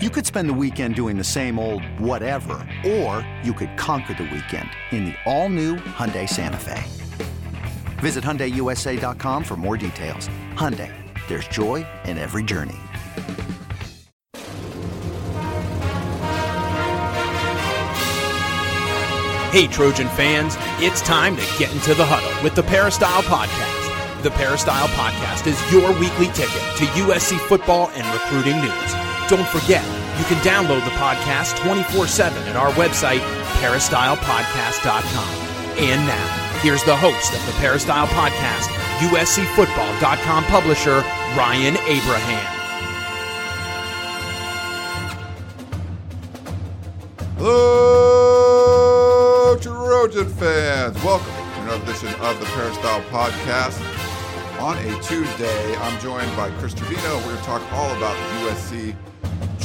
You could spend the weekend doing the same old whatever, or you could conquer the weekend in the all-new Hyundai Santa Fe. Visit HyundaiUSA.com for more details. Hyundai, there's joy in every journey. Hey, Trojan fans, it's time to get into the huddle with the Peristyle Podcast. The Peristyle Podcast is your weekly ticket to USC football and recruiting news. Don't forget, you can download the podcast 24 7 at our website, peristylepodcast.com. And now, here's the host of the Peristyle Podcast, USCFootball.com publisher, Ryan Abraham. Hello, Trojan fans. Welcome to another edition of the Peristyle Podcast. On a Tuesday, I'm joined by Chris Trevino. We're going to talk all about the USC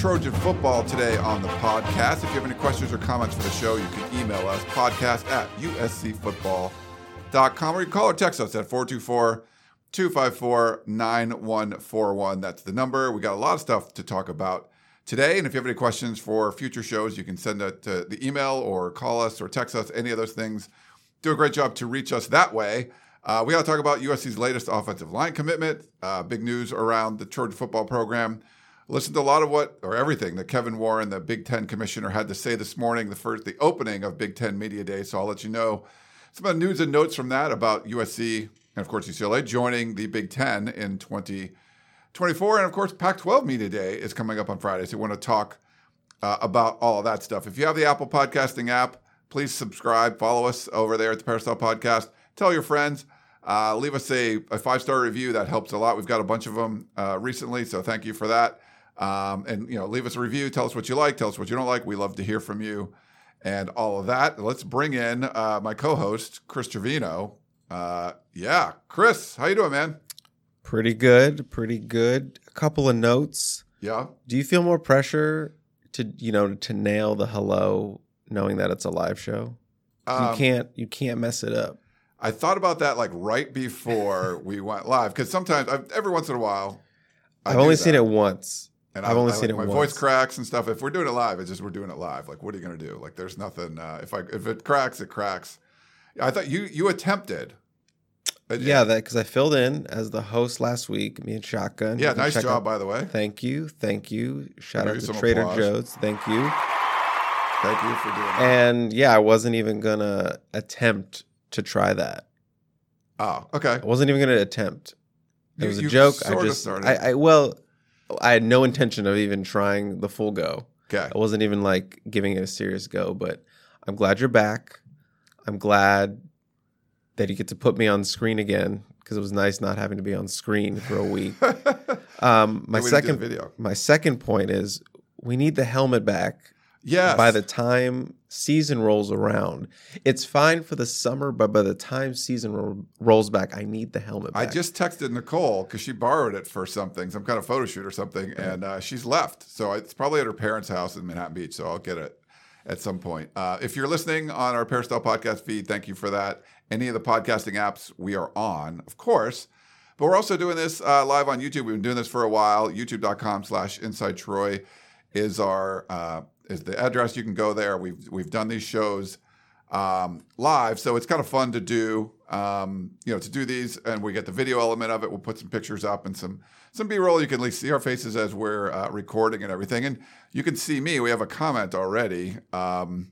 Trojan football today on the podcast. If you have any questions or comments for the show, you can email us podcast at uscfootball.com or you can call or text us at 424 254 9141. That's the number. We got a lot of stuff to talk about today. And if you have any questions for future shows, you can send it to the email or call us or text us, any of those things. Do a great job to reach us that way. Uh, we got to talk about USC's latest offensive line commitment, uh, big news around the Trojan football program. Listen to a lot of what, or everything, that Kevin Warren, the Big Ten commissioner, had to say this morning, the first, the opening of Big Ten Media Day. So I'll let you know some of the news and notes from that about USC and, of course, UCLA joining the Big Ten in 2024. And of course, Pac 12 Media Day is coming up on Friday. So we want to talk uh, about all of that stuff. If you have the Apple Podcasting app, please subscribe, follow us over there at the Peristyle Podcast. Tell your friends, uh, leave us a, a five star review. That helps a lot. We've got a bunch of them uh, recently. So thank you for that. Um, and, you know, leave us a review. Tell us what you like. Tell us what you don't like. We love to hear from you and all of that. Let's bring in uh, my co host, Chris Trevino. Uh, yeah, Chris, how you doing, man? Pretty good, pretty good. A couple of notes. Yeah. Do you feel more pressure to you know to nail the hello, knowing that it's a live show? Um, you can't you can't mess it up. I thought about that like right before we went live because sometimes I've, every once in a while I I've only that. seen it once. And I've I- only I, seen like, it My once. voice cracks and stuff. If we're doing it live, it's just we're doing it live. Like, what are you going to do? Like, there's nothing. Uh, if I if it cracks, it cracks. I thought you you attempted. Uh, Yeah, that because I filled in as the host last week. Me and Shotgun. Yeah, nice check job, by the way. Thank you, thank you. Shout out to Trader applause. Joe's. Thank you. Thank you for doing that. And yeah, I wasn't even gonna attempt to try that. oh, okay. I wasn't even gonna attempt. It You- was a joke. I just, started. I, I, well, I had no intention of even trying the full go. Okay. I wasn't even like giving it a serious go. But I'm glad you're back. I'm glad that you get to put me on screen again because it was nice not having to be on screen for a week. Um, my way to do the second video. my second point is we need the helmet back Yes. by the time season rolls around. It's fine for the summer, but by the time season ro- rolls back, I need the helmet I just texted Nicole because she borrowed it for something, some kind of photo shoot or something, and uh, she's left. So it's probably at her parents' house in Manhattan Beach. So I'll get it at some point. Uh, if you're listening on our Peristyle podcast feed, thank you for that. Any of the podcasting apps we are on, of course. But we're also doing this uh, live on YouTube. We've been doing this for a while. YouTube.com slash Inside Troy is our uh, is the address. You can go there. We've we've done these shows um, live, so it's kind of fun to do. Um, you know, to do these, and we get the video element of it. We'll put some pictures up and some some B-roll. You can at least see our faces as we're uh, recording and everything, and you can see me. We have a comment already. Um,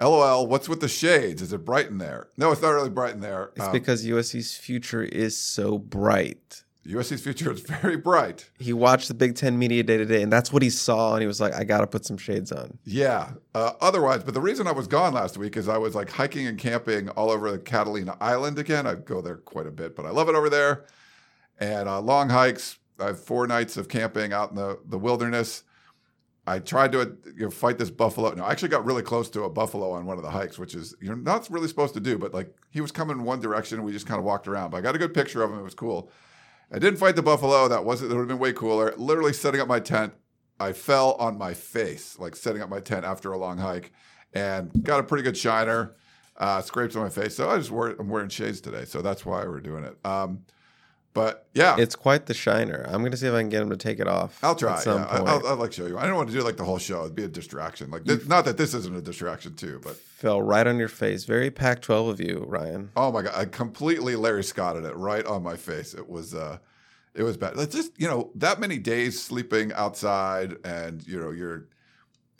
LOL. What's with the shades? Is it bright in there? No, it's not really bright in there. it's Um, because USC's future is so bright. USC's future is very bright. He watched the Big Ten Media Day today, and that's what he saw, and he was like, "I got to put some shades on." Yeah. Uh, otherwise, but the reason I was gone last week is I was like hiking and camping all over the Catalina Island again. I go there quite a bit, but I love it over there. And uh, long hikes. I have four nights of camping out in the, the wilderness. I tried to you know, fight this buffalo. No, I actually got really close to a buffalo on one of the hikes, which is you're not really supposed to do, but like he was coming in one direction and we just kind of walked around. But I got a good picture of him. It was cool. I didn't fight the buffalo. That wasn't. That would have been way cooler. Literally setting up my tent. I fell on my face, like setting up my tent after a long hike, and got a pretty good shiner. Uh, scrapes on my face. So I just wear, I'm wearing shades today. So that's why we're doing it. Um, But yeah, It's quite the shiner. I'm gonna see if I can get him to take it off. I'll try. At Yeah, I- point. I'll, I'll like show you. I don't want to do like the whole show. It'd be a distraction. Like this, not that this isn't a distraction too, but Fell right on your face. Very Pac-12 of you, Ryan. oh my god, I completely Larry Scotted it right on my face. It was uh it was bad. It's just you know that many days sleeping outside, and you know you're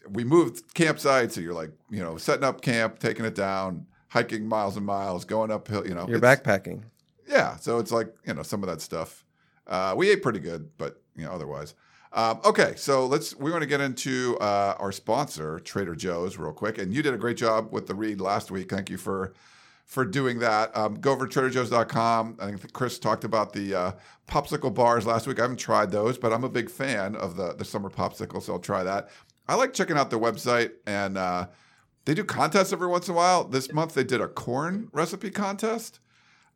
we moved campsite, so you're like you know setting up camp, taking it down, hiking miles and miles, going uphill. You know, You're backpacking. Yeah, so it's like you know some of that stuff. Uh, we ate pretty good, but you know otherwise. Um, okay, so let's we want to get into uh, our sponsor, Trader Joe's, real quick. And you did a great job with the read last week. Thank you for for doing that. Um, go over to TraderJoe's.com. I think Chris talked about the uh, popsicle bars last week. I haven't tried those, but I'm a big fan of the the summer popsicle, so I'll try that. I like checking out their website and. Uh, they do contests every once in a while. This month they did a corn recipe contest.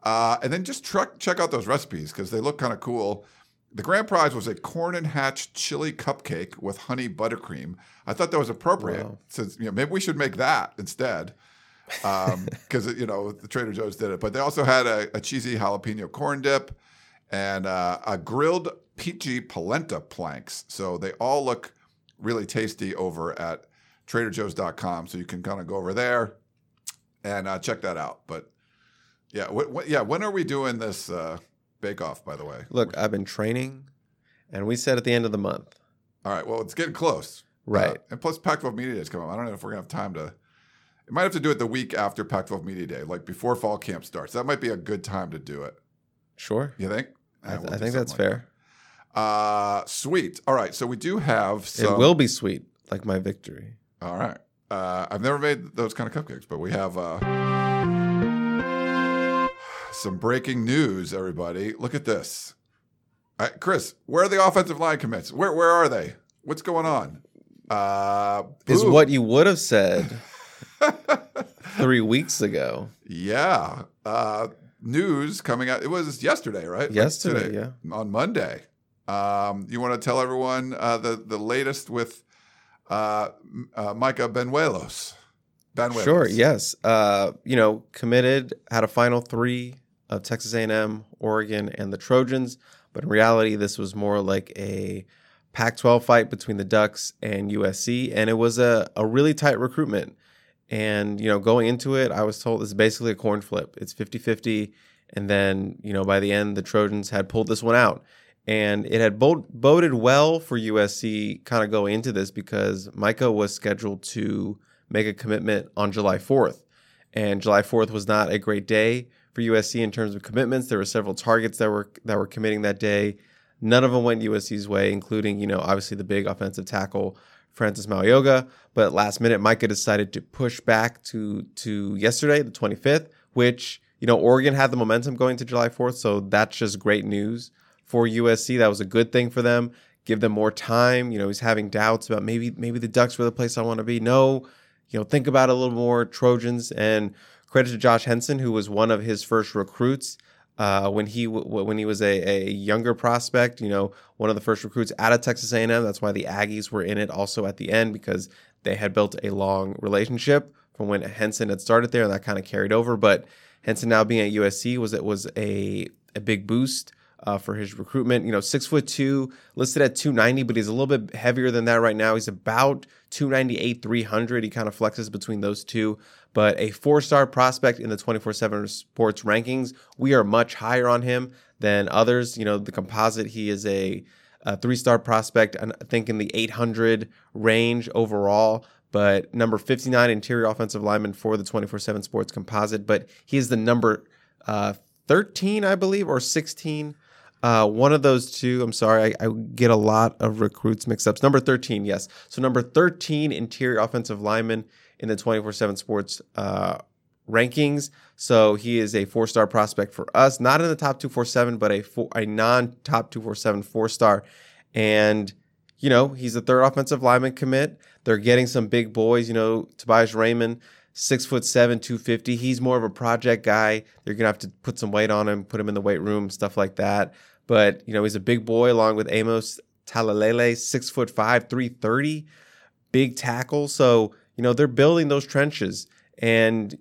Uh, and then just truck, check out those recipes because they look kind of cool. The grand prize was a corn and hatch chili cupcake with honey buttercream. I thought that was appropriate Wow. since you know maybe we should make that instead because you know the Trader Joe's did it. But they also had a, a cheesy jalapeno corn dip and uh, a grilled peachy polenta planks. So they all look really tasty over at TraderJoe's.com. So you can kind of go over there and uh, check that out. But yeah, yeah. When are we doing this uh, bake off? By the way, Look, I've been training, and we said at the end of the month. all right. Well, it's getting close, Right. Uh, and plus, Pac-12 Media Day is coming. up. I don't know if we're gonna have time to. It might have to do it the week after Pac-12 Media Day, like before fall camp starts. That might be a good time to do it. Sure. You think? I, Yeah, we'll I think that's like fair. that. Uh, sweet. All right. So we do have some. It will be sweet, like my victory. All right. Uh, I've never made those kind of cupcakes, but we have uh, some breaking news, everybody. Look at this. Uh, Chris, where are the offensive line commits? Where where are they? What's going on? Uh, Is what you would have said three weeks ago. Yeah. Uh, news coming out. It was yesterday, right? Like Yesterday, today, On Monday. Um, you want to tell everyone uh, the the latest with uh, uh, Micah Banuelos? Banuelos. Sure. Yes. Uh, you know, committed had a final three of Texas A&M, Oregon, and the Trojans. But in reality, this was more like a Pac-12 fight between the Ducks and USC, and it was a, a really tight recruitment. And you know, going into it, I was told it's basically a coin flip. It's 50-50. and then you know by the end, the Trojans had pulled this one out. And it had bod- boded well for USC kind of going into this because Micah was scheduled to make a commitment on July 4th. And July 4th was not a great day for USC in terms of commitments. There were several targets that were that were committing that day. None of them went USC's way, including, you know, obviously the big offensive tackle Francis Mauigoa. But last minute, Micah decided to push back to to yesterday, the 25th, which, you know, Oregon had the momentum going to July 4th. So that's just great news for USC. That was a good thing for them. Give them more time. You know, he's having doubts about maybe maybe the Ducks were the place I want to be. No, you know, think about it a little more Trojans and credit to Josh Henson, who was one of his first recruits uh, when he w- when he was a, a younger prospect. You know, one of the first recruits out of Texas A&M. That's why the Aggies were in it also at the end because they had built a long relationship from when Henson had started there, and that kind of carried over. But Henson now being at USC was it was a a big boost. Uh, for his recruitment, you know, six foot two, listed at 290, but he's a little bit heavier than that right now. He's about 298, 300. He kind of flexes between those two but a four star prospect in the 24 7 sports rankings. We are much higher on him than others. You know, the composite, he is a, a three star prospect, I think in the 800 range overall. But number 59 interior offensive lineman for the 24 7 sports composite. But he is the number uh, 13, I believe, or 16. Uh, one of those two, I'm sorry, I, I get a lot of recruits mixed up. Number 13, yes. So, number 13 interior offensive lineman in the 24 7 sports uh, rankings. So he is a four star prospect for us, not in the top 247, but a, four, a non top 247 four star. And, you know, he's a third offensive lineman commit. They're getting some big boys, you know, Tobias Raymond. Six foot seven, 250. He's more of a project guy. They're going to have to put some weight on him, put him in the weight room, stuff like that. But, you know, he's a big boy along with Amos Talalele, six foot five, 330, big tackle. So, you know, they're building those trenches. And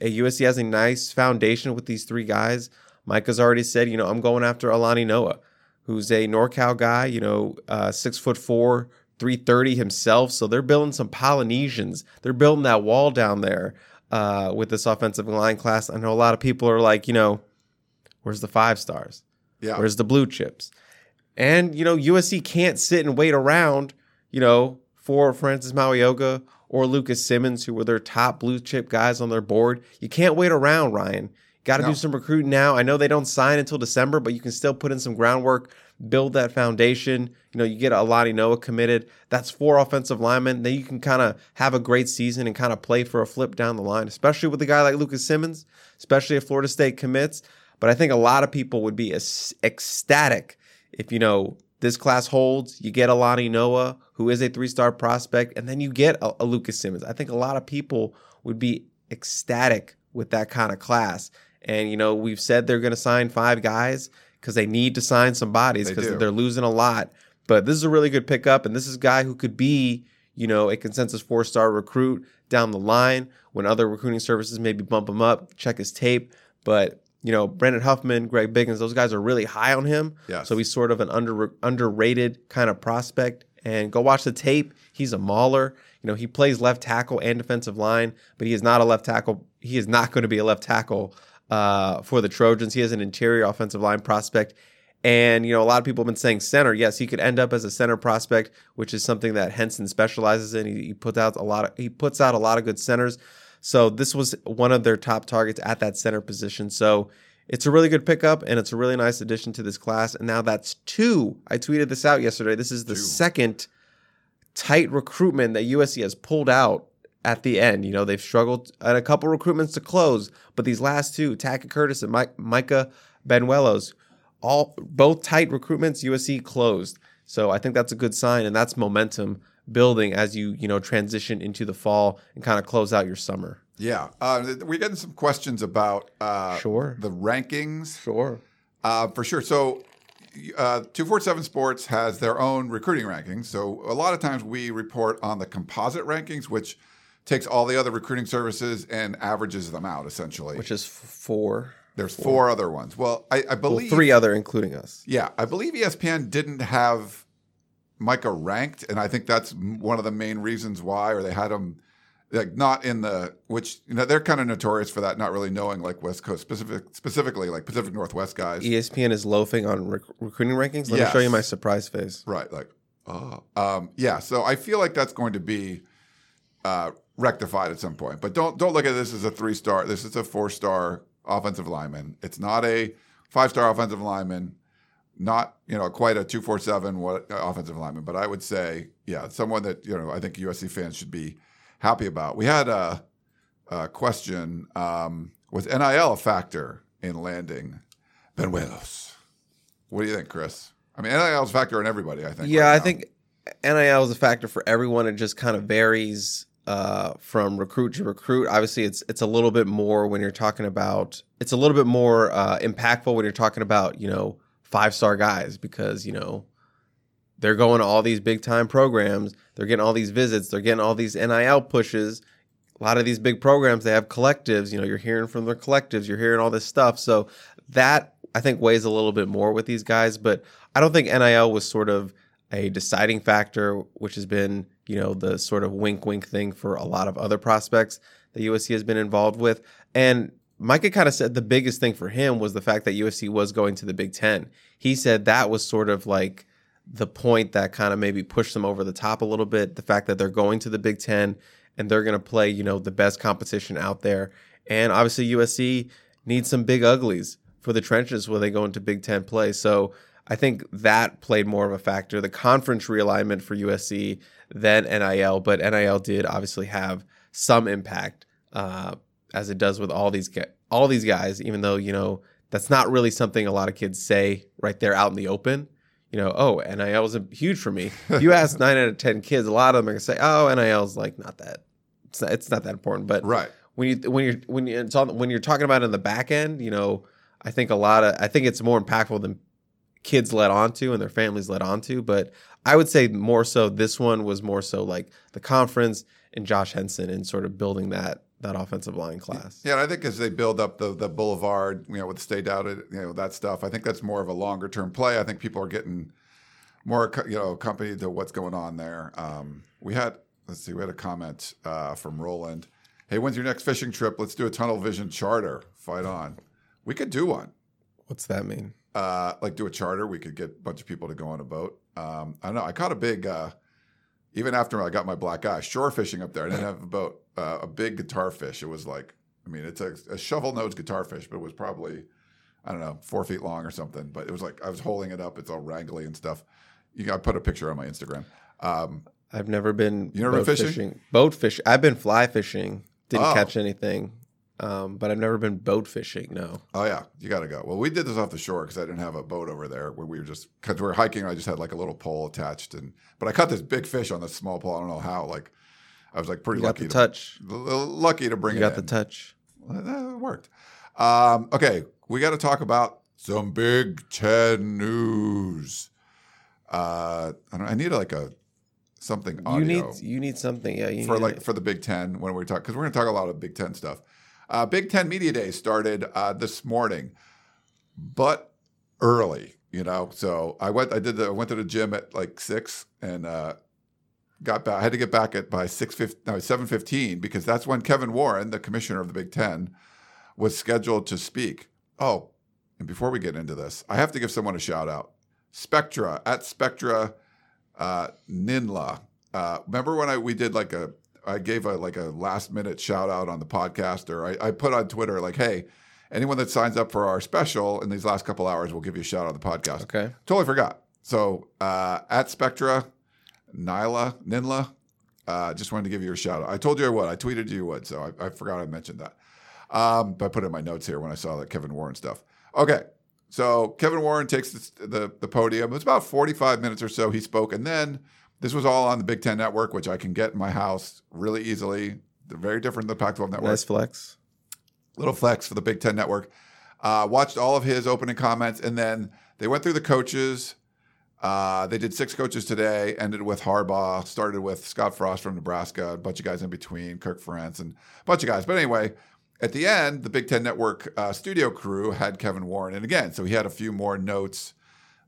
USC has a nice foundation with these three guys. Micah's already said, you know, I'm going after Alani Noah, who's a NorCal guy, you know, uh, six foot four, 330 himself. So they're building some Polynesians. They're building that wall down there uh, with this offensive line class. I know a lot of people are like, you know, where's the five stars? Yeah. Where's the blue chips? And, you know, USC can't sit and wait around, you know, for Francis Mauigoa or Lucas Simmons, who were their top blue chip guys on their board. You can't wait around, Ryan. Got to No. do some recruiting now. I know they don't sign until December, but you can still put in some groundwork, build that foundation. You know, you get Alani Noah committed. That's four offensive linemen. Then you can kind of have a great season and kind of play for a flip down the line, especially with a guy like Lucas Simmons, especially if Florida State commits. But I think a lot of people would be ec- ecstatic if, you know, this class holds, you get Alani Noah, who is a three star prospect, and then you get a, a Lucas Simmons. I think a lot of people would be ecstatic with that kind of class. And, you know, we've said they're going to sign five guys because they need to sign some bodies because do. they're losing a lot. But this is a really good pickup. And this is a guy who could be, you know, a consensus four star recruit down the line when other recruiting services maybe bump him up, check his tape. But, you know, Brandon Huffman, Greg Biggins, those guys are really high on him. Yes. So he's sort of an under underrated kind of prospect. And go watch the tape. He's a mauler. You know, he plays left tackle and defensive line, but he is not a left tackle. He is not going to be a left tackle uh, for the Trojans. He is an interior offensive line prospect. And, you know, a lot of people have been saying center. Yes, he could end up as a center prospect, which is something that Henson specializes in. He, he puts out a lot of he puts out a lot of good centers. So this was one of their top targets at that center position. So it's a really good pickup and it's a really nice addition to this class. And now that's two. I tweeted this out yesterday. This is the Two. second tight recruitment that USC has pulled out at the end. You know, they've struggled at a couple recruitments to close, but these last two, Tackett Curtis and Mike, Micah Banuelos, all both tight recruitments, USC closed. So I think that's a good sign, and that's momentum building as you you know transition into the fall and kind of close out your summer. Yeah. Uh, we're getting some questions about uh, Sure. the rankings. Sure. Uh, for sure. So, uh, 247 Sports has their own recruiting rankings. So, a lot of times we report on the composite rankings, which takes all the other recruiting services and averages them out essentially. Which is f- four, There's four other ones. Well, I, I well, believe three other, including us. Yeah, I believe ESPN didn't have Micah ranked, and I think that's one of the main reasons why, or they had him like not in the which you know they're kind of notorious for that, not really knowing like West Coast specific specifically like Pacific Northwest guys, ESPN is loafing on rec- recruiting rankings. Let me show you my surprise face. right? Like, oh, um, yeah. So I feel like that's going to be uh, rectified at some point, but don't don't look at this as a three star. This is a four star offensive lineman. It's not a five star offensive lineman. not you know quite a two four seven what uh, offensive lineman, but I would say yeah, someone that you know I think USC fans should be happy about. We had a, a question: um, Was NIL a factor in landing Banuelos? What do you think, Chris? I mean, NIL is a factor in everybody. I think. Yeah, right I think NIL is a factor for everyone. It just kind of varies uh, from recruit to recruit. Obviously, it's it's a little bit more when you're talking about. It's a little bit more uh, impactful when you're talking about you know five star guys because you know they're going to all these big time programs. They're getting all these visits. They're getting all these NIL pushes. A lot of these big programs they have collectives. You know, you're hearing from their collectives. You're hearing all this stuff. So that I think weighs a little bit more with these guys. But I don't think NIL was sort of a deciding factor, which has been, you know, the sort of wink wink thing for a lot of other prospects that USC has been involved with. And Micah kind of said the biggest thing for him was the fact that USC was going to the Big Ten. He said that was sort of like the point that kind of maybe pushed them over the top a little bit. The fact that they're going to the Big Ten and they're going to play, you know, the best competition out there. And obviously USC needs some big uglies for the trenches when they go into Big Ten play. So I think that played more of a factor. The conference realignment for USC than NIL, but NIL did obviously have some impact, uh, as it does with all these all these guys. Even though you know that's not really something a lot of kids say right there out in the open. You know, oh, NIL was huge for me. If you ask nine out of ten kids, a lot of them are gonna say, oh, NIL is like not that. It's not, it's not that important. But right. when you when you're when you it's on when you're talking about it in the back end, you know, I think a lot of I think it's more impactful than kids led onto and their families led onto. But I would say more so this one was more so like the conference and Josh Henson and sort of building that that offensive line class. Yeah, and I think as they build up the the boulevard, you know, with the stay down, you know, that stuff, I think that's more of a longer term play. I think people are getting more, you know, accompanied to what's going on there. Um, we had, let's see, we had a comment uh, from Roland. Hey, when's your next fishing trip? Let's do a tunnel vision charter. Fight on. We could do one. What's that mean? Uh, like do a charter. We could get a bunch of people to go on a boat. Um, I don't know. I caught a big, uh, even after I got my black eye, shore fishing up there. I didn't have a boat. Uh, a big guitar fish. It was like, I mean, it's a, a shovel nose guitar fish, but it was probably, I don't know, four feet long or something. But it was like I was holding it up. It's all wrangly and stuff. You got to put a picture on my Instagram. Um, I've never been You never been boat fishing? Boat fishing. I've been fly fishing. Didn't Oh. catch anything. Um, but I've never been boat fishing. No. oh yeah, you got to go. Well, we did this off the shore because I didn't have a boat over there. Where we were just because we were hiking. I just had like a little pole attached, and but I caught this big fish on this small pole. I don't know how. Like I was like pretty You got lucky. the to, touch. lucky to bring You it got the touch. That worked. Um, okay, we got to talk about some Big Ten news. Uh, I, don't, I need like a something audio You need you need something. Yeah. You for like it. for the Big Ten when we talk because we're going to talk a lot of Big Ten stuff. Uh, Big Ten Media Day started uh, this morning, but early, you know. So I went. I did. The, I went to the gym at like six and uh, got back. I had to get back at by six. No, seven fifteen because that's when Kevin Warren, the commissioner of the Big Ten, was scheduled to speak. Oh, and before we get into this, I have to give someone a shout out. Spectra at Spectra uh, Ninla. Uh, remember when I we did like a I gave a like a last minute shout out on the podcast, or I, I put on Twitter like, hey, anyone that signs up for our special in these last couple hours, we'll give you a shout out on the podcast. Okay. Totally forgot. So uh, at Spectra, Nyla, Ninla, uh, just wanted to give you a shout out. I told you I would. I tweeted you would, so I, I forgot I mentioned that. Um, but I put it in my notes here when I saw that Kevin Warren stuff. Okay, so Kevin Warren takes the, the, the podium. It was about 45 minutes or so he spoke, and then this was all on the Big Ten Network, which I can get in my house really easily. They're very different than the Pac-12 Network Nice flex. little flex for the Big Ten Network. Uh, watched all of his opening comments, and then they went through the coaches. Uh, they did six coaches today. Ended with Harbaugh. Started with Scott Frost from Nebraska. A bunch of guys in between, Kirk Ferentz, and a bunch of guys. But anyway, at the end, the Big Ten Network uh, studio crew had Kevin Warren, and again, so he had a few more notes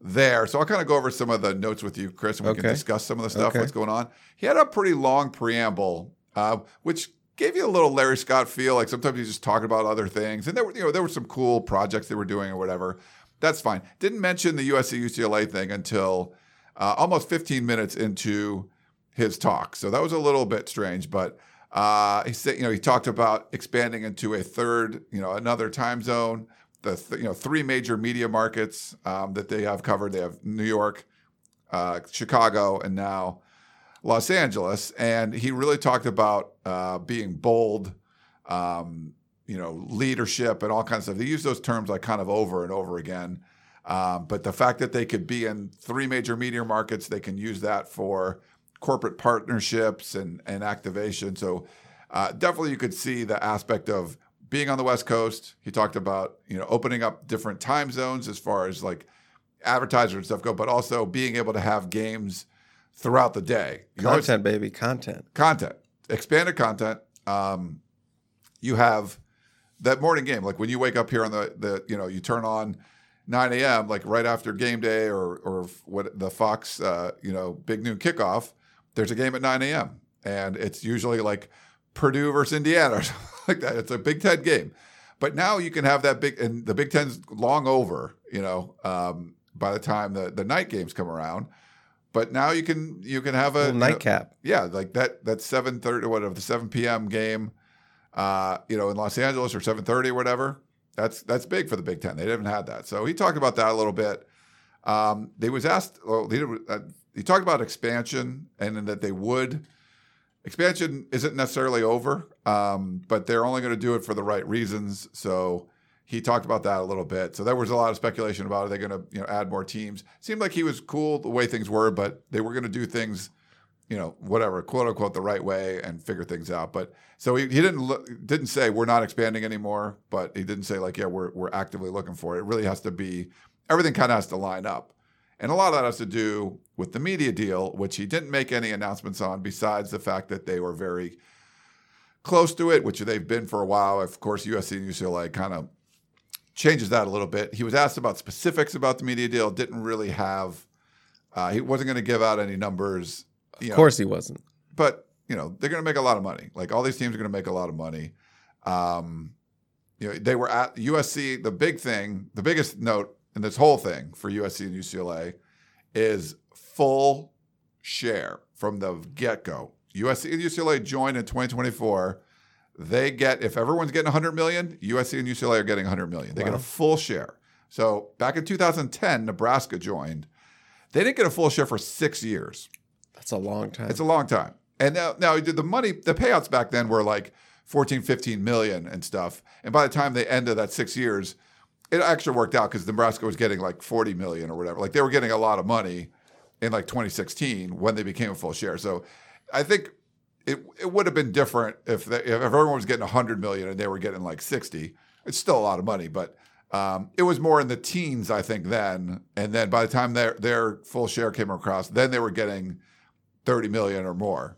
there. So I'll kind of go over some of the notes with you, Chris, and we can discuss some of the stuff Okay. what's going on. He had a pretty long preamble, uh, which gave you a little Larry Scott feel. Like sometimes he's just talking about other things, and there were you know there were some cool projects they were doing or whatever. That's fine. Didn't mention the USC UCLA thing until uh, almost 15 minutes into his talk. So that was a little bit strange, but. Uh, he said, you know, he talked about expanding into a third, you know, another time zone. The th- you know three major media markets um, that they have covered. They have New York, uh, Chicago, and now Los Angeles. And he really talked about uh, being bold, um, you know, leadership and all kinds of stuff. They use those terms like kind of over and over again. Um, but the fact that they could be in three major media markets, they can use that for corporate partnerships and, and activation. So uh, definitely you could see the aspect of being on the West Coast. He talked about, you know, opening up different time zones as far as like advertisers and stuff go, but also being able to have games throughout the day. You always- Content, baby. Content. content, expanded content. Um, you have that morning game, like when you wake up here on the the you know you turn on 9 a.m. like right after game day or or what the Fox uh, you know big noon kickoff. There's a game at 9 a.m. and it's usually like Purdue versus Indiana or something like that. It's a Big Ten game, but now you can have that big and the Big Ten's long over. You know, um, by the time the the night games come around. But now you can you can have a Little you know, nightcap. yeah, like that that seven thirty whatever the seven p.m. game, uh, you know, in Los Angeles or seven thirty or whatever. That's that's big for the Big Ten. They haven't had that, so he talked about that a little bit. Um, they was asked. Well, he, uh, he talked about expansion and that they would. Expansion isn't necessarily over, um, but they're only going to do it for the right reasons. So he talked about that a little bit. So there was a lot of speculation about are they going to you know add more teams? Seemed like he was cool the way things were, but they were going to do things you know, whatever, quote unquote, the right way and figure things out. But so he, he didn't look, didn't say we're not expanding anymore, but he didn't say like, yeah, we're we're actively looking for it. It really has to be everything kind of has to line up, and a lot of that has to do with the media deal, which he didn't make any announcements on, besides the fact that they were very close to it, which they've been for a while. Of course, USC and UCLA kind of changes that a little bit. He was asked about specifics about the media deal, didn't really have, uh, he wasn't going to give out any numbers. Of course, he wasn't. But, you know, they're going to make a lot of money. Like all these teams are going to make a lot of money. Um, you know, they were at USC. The big thing, the biggest note in this whole thing for USC and UCLA is full share from the get go. USC and UCLA join in 2024. They get if everyone's getting 100 million, USC and UCLA are getting 100 million. They wow. get a full share. So back in 2010, Nebraska joined. They didn't get a full share for six years. That's a long time. It's a long time. And now, now the money, the payouts back then were like 14, 15 million and stuff. And by the time they ended that six years, it actually worked out because Nebraska was getting like 40 million or whatever. Like they were getting a lot of money in like 2016 when they became a full share. So I think it it would have been different if they, if everyone was getting 100 million and they were getting like 60. It's still a lot of money, but um, it was more in the teens, I think, then. And then by the time their their full share came across, then they were getting 30 million or more.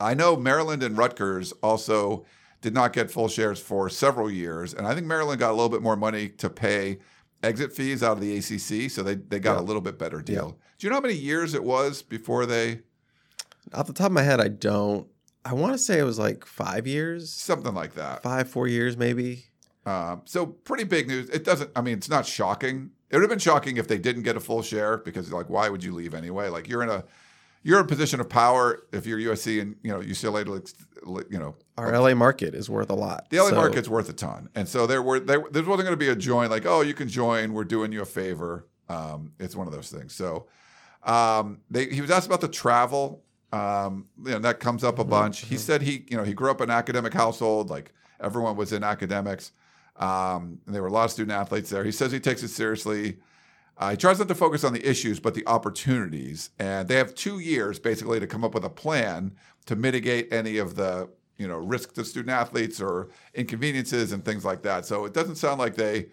I know Maryland and Rutgers also did not get full shares for several years, and I think Maryland got a little bit more money to pay exit fees out of the ACC, so they they got yeah. a little bit better deal. Yeah. Do you know how many years it was before they? Off the top of my head, I don't. I want to say it was like five years, something like that. Five, four years, maybe. Um, so pretty big news. It doesn't. I mean, it's not shocking. It would have been shocking if they didn't get a full share because, like, why would you leave anyway? Like, you're in a you're in a position of power if you're USC and you know UCLA. You know, our LA market is worth a lot. The LA so. market's worth a ton, and so there were there, there wasn't going to be a join like, oh, you can join. We're doing you a favor. Um, it's one of those things. So um, they, he was asked about the travel. Um, you know, that comes up a mm-hmm. bunch. Mm-hmm. He said he you know he grew up in an academic household. Like everyone was in academics. Um, and there were a lot of student athletes there. He says he takes it seriously. Uh, he tries not to focus on the issues, but the opportunities. And they have two years basically to come up with a plan to mitigate any of the you know risk to student athletes or inconveniences and things like that. So it doesn't sound like they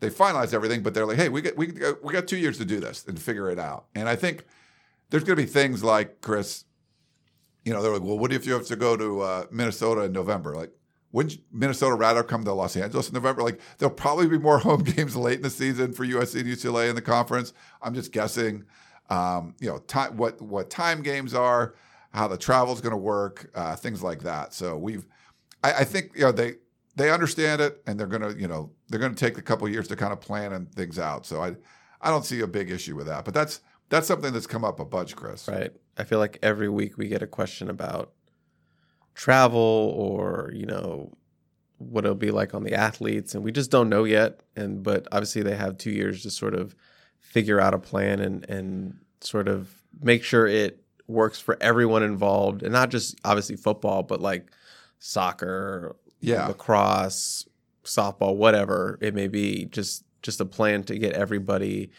they finalized everything, but they're like, hey, we get we we got two years to do this and figure it out. And I think there's going to be things like Chris. You know, they're like, well, what if you have to go to uh, Minnesota in November? Like, wouldn't Minnesota rather come to Los Angeles in November? Like there'll probably be more home games late in the season for USC and UCLA in the conference. I'm just guessing. Um, you know, time, what what time games are, how the travel is going to work, uh, things like that. So we've, I, I, think you know they they understand it and they're going to you know they're going to take a couple years to kind of plan and things out. So I I don't see a big issue with that. But that's that's something that's come up a bunch, Chris. Right. I feel like every week we get a question about travel or you know what it'll be like on the athletes and we just don't know yet and but obviously they have two years to sort of figure out a plan and and sort of make sure it works for everyone involved and not just obviously football but like soccer yeah. lacrosse softball whatever it may be just just a plan to get everybody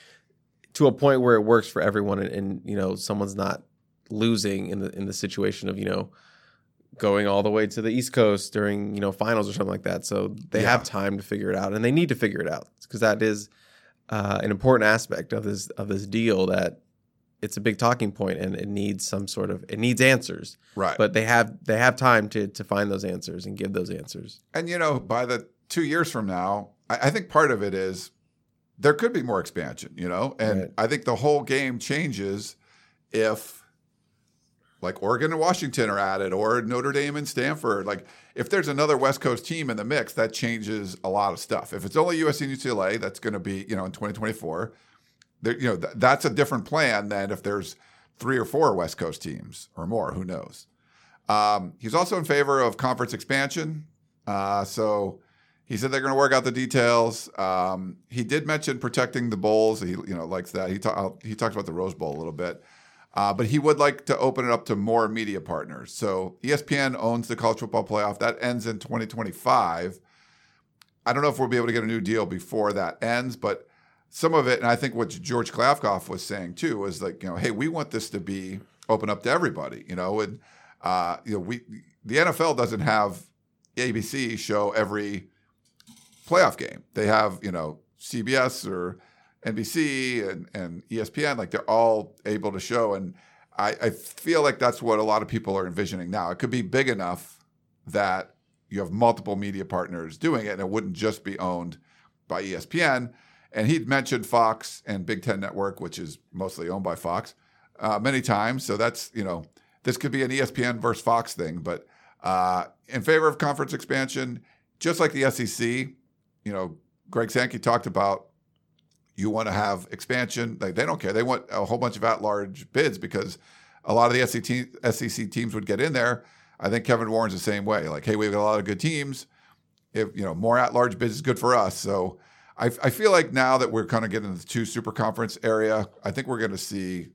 to a point where it works for everyone and, and you know someone's not losing in the in the situation of you know going all the way to the East Coast during you know finals or something like that. So they yeah. have time to figure it out, and they need to figure it out because that is uh, an important aspect of this of this deal that it's a big talking point and it needs some sort of it needs answers. Right. But they have they have time to to find those answers and give those answers. And you know, by the two years from now, I, I think part of it is there could be more expansion. You know, and right. I think the whole game changes if like Oregon and Washington are at it, or Notre Dame and Stanford. Like, if there's another West Coast team in the mix, that changes a lot of stuff. If it's only USC and UCLA, that's going to be, you know, in 2024, there, you know, th- that's a different plan than if there's three or four West Coast teams or more. Who knows? Um, he's also in favor of conference expansion. Uh, so he said they're going to work out the details. Um, he did mention protecting the bowls. He, you know, likes that. He, ta- he talked about the Rose Bowl a little bit. Uh, but he would like to open it up to more media partners. So ESPN owns the college football playoff. That ends in 2025. I don't know if we'll be able to get a new deal before that ends, but some of it, and I think what George Kliavkoff was saying too, was like, you know, hey, we want this to be open up to everybody, you know, and uh, you know, we the NFL doesn't have ABC show every playoff game. They have, you know, CBS or NBC and, and ESPN, like they're all able to show. And I, I, feel like that's what a lot of people are envisioning now. It could be big enough that you have multiple media partners doing it, and it wouldn't just be owned by ESPN. And he'd mentioned Fox and Big Ten Network, which is mostly owned by Fox, uh, many times. So that's you know this could be an ESPN versus Fox thing, but uh, in favor of conference expansion, just like the SEC. You know, Greg Sankey talked about you want to have expansion. Like they don't care. They want a whole bunch of at-large bids because a lot of the SEC, SEC teams would get in there. I think Kevin Warren's the same way. Like, hey, we've got a lot of good teams. If you know more at-large bids is good for us. So I, I feel like now that we're kind of getting into the two super conference area, I think we're going to see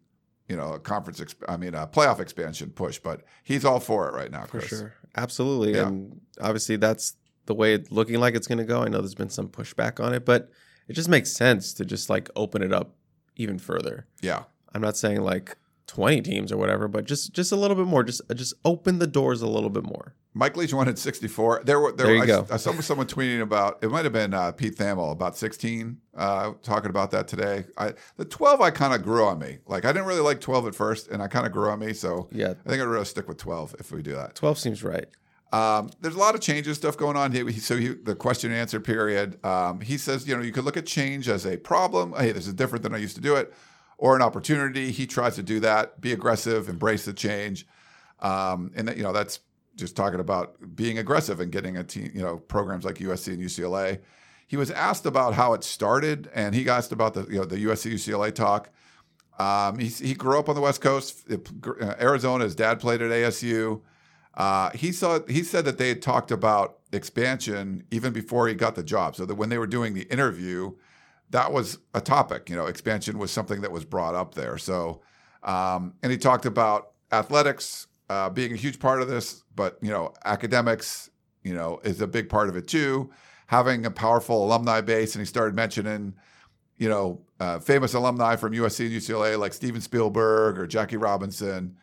you know a conference. Exp- I mean, a playoff expansion push. But he's all for it right now, For Chris. sure. Absolutely. Yeah. And obviously that's the way it's looking like it's going to go. I know there's been some pushback on it, but it just makes sense to just like open it up even further. Yeah. I'm not saying like 20 teams or whatever, but just just a little bit more. Just just open the doors a little bit more. Mike Leach wanted 64. There were there, There you I, go. I saw someone tweeting about it might have been uh, Pete Thamel about 16 uh, talking about that today. I the 12 I kind of grew on me. Like I didn't really like 12 at first and I kind of grew on me, so Yeah. I think I'd rather stick with 12 if we do that. 12 seems right. Um, there's a lot of changes stuff going on. He, so he, the question and answer period. Um, he says, you know, you could look at change as a problem. Hey, this is different than I used to do it, or an opportunity. He tries to do that. Be aggressive, embrace the change, um, and that, you know that's just talking about being aggressive and getting a team. You know, programs like USC and UCLA. He was asked about how it started, and he asked about the you know the USC UCLA talk. Um, he, he grew up on the West Coast, uh, Arizona. His dad played at ASU. Uh, he saw. He said that they had talked about expansion even before he got the job. So that when they were doing the interview, that was a topic. You know, expansion was something that was brought up there. So, um, and he talked about athletics uh, being a huge part of this, but you know, academics, you know, is a big part of it too. Having a powerful alumni base, and he started mentioning, you know, uh, famous alumni from USC and UCLA like Steven Spielberg or Jackie Robinson.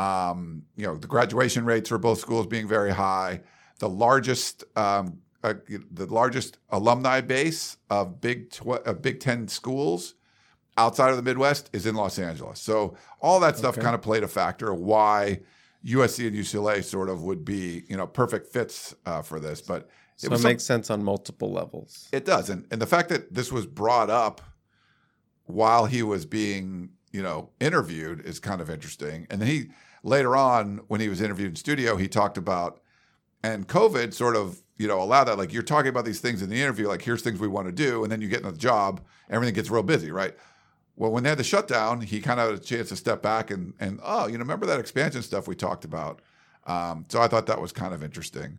Um, you know, the graduation rates for both schools being very high. The largest, um, uh, the largest alumni base of Big tw- of Big Ten schools outside of the Midwest is in Los Angeles. So all that stuff Okay. kind of played a factor why USC and UCLA sort of would be, you know, perfect fits uh, for this. But So it, was some- makes sense on multiple levels. it does, and and the fact that this was brought up while he was being, you know, interviewed is kind of interesting. And then he later on, when he was interviewed in studio, he talked about and COVID sort of, you know, allowed that. Like you're talking about these things in the interview, like here's things we want to do, and then you get into the job, everything gets real busy, right? Well, when they had the shutdown, he kind of had a chance to step back and and oh, you know, remember that expansion stuff we talked about. Um, so I thought that was kind of interesting.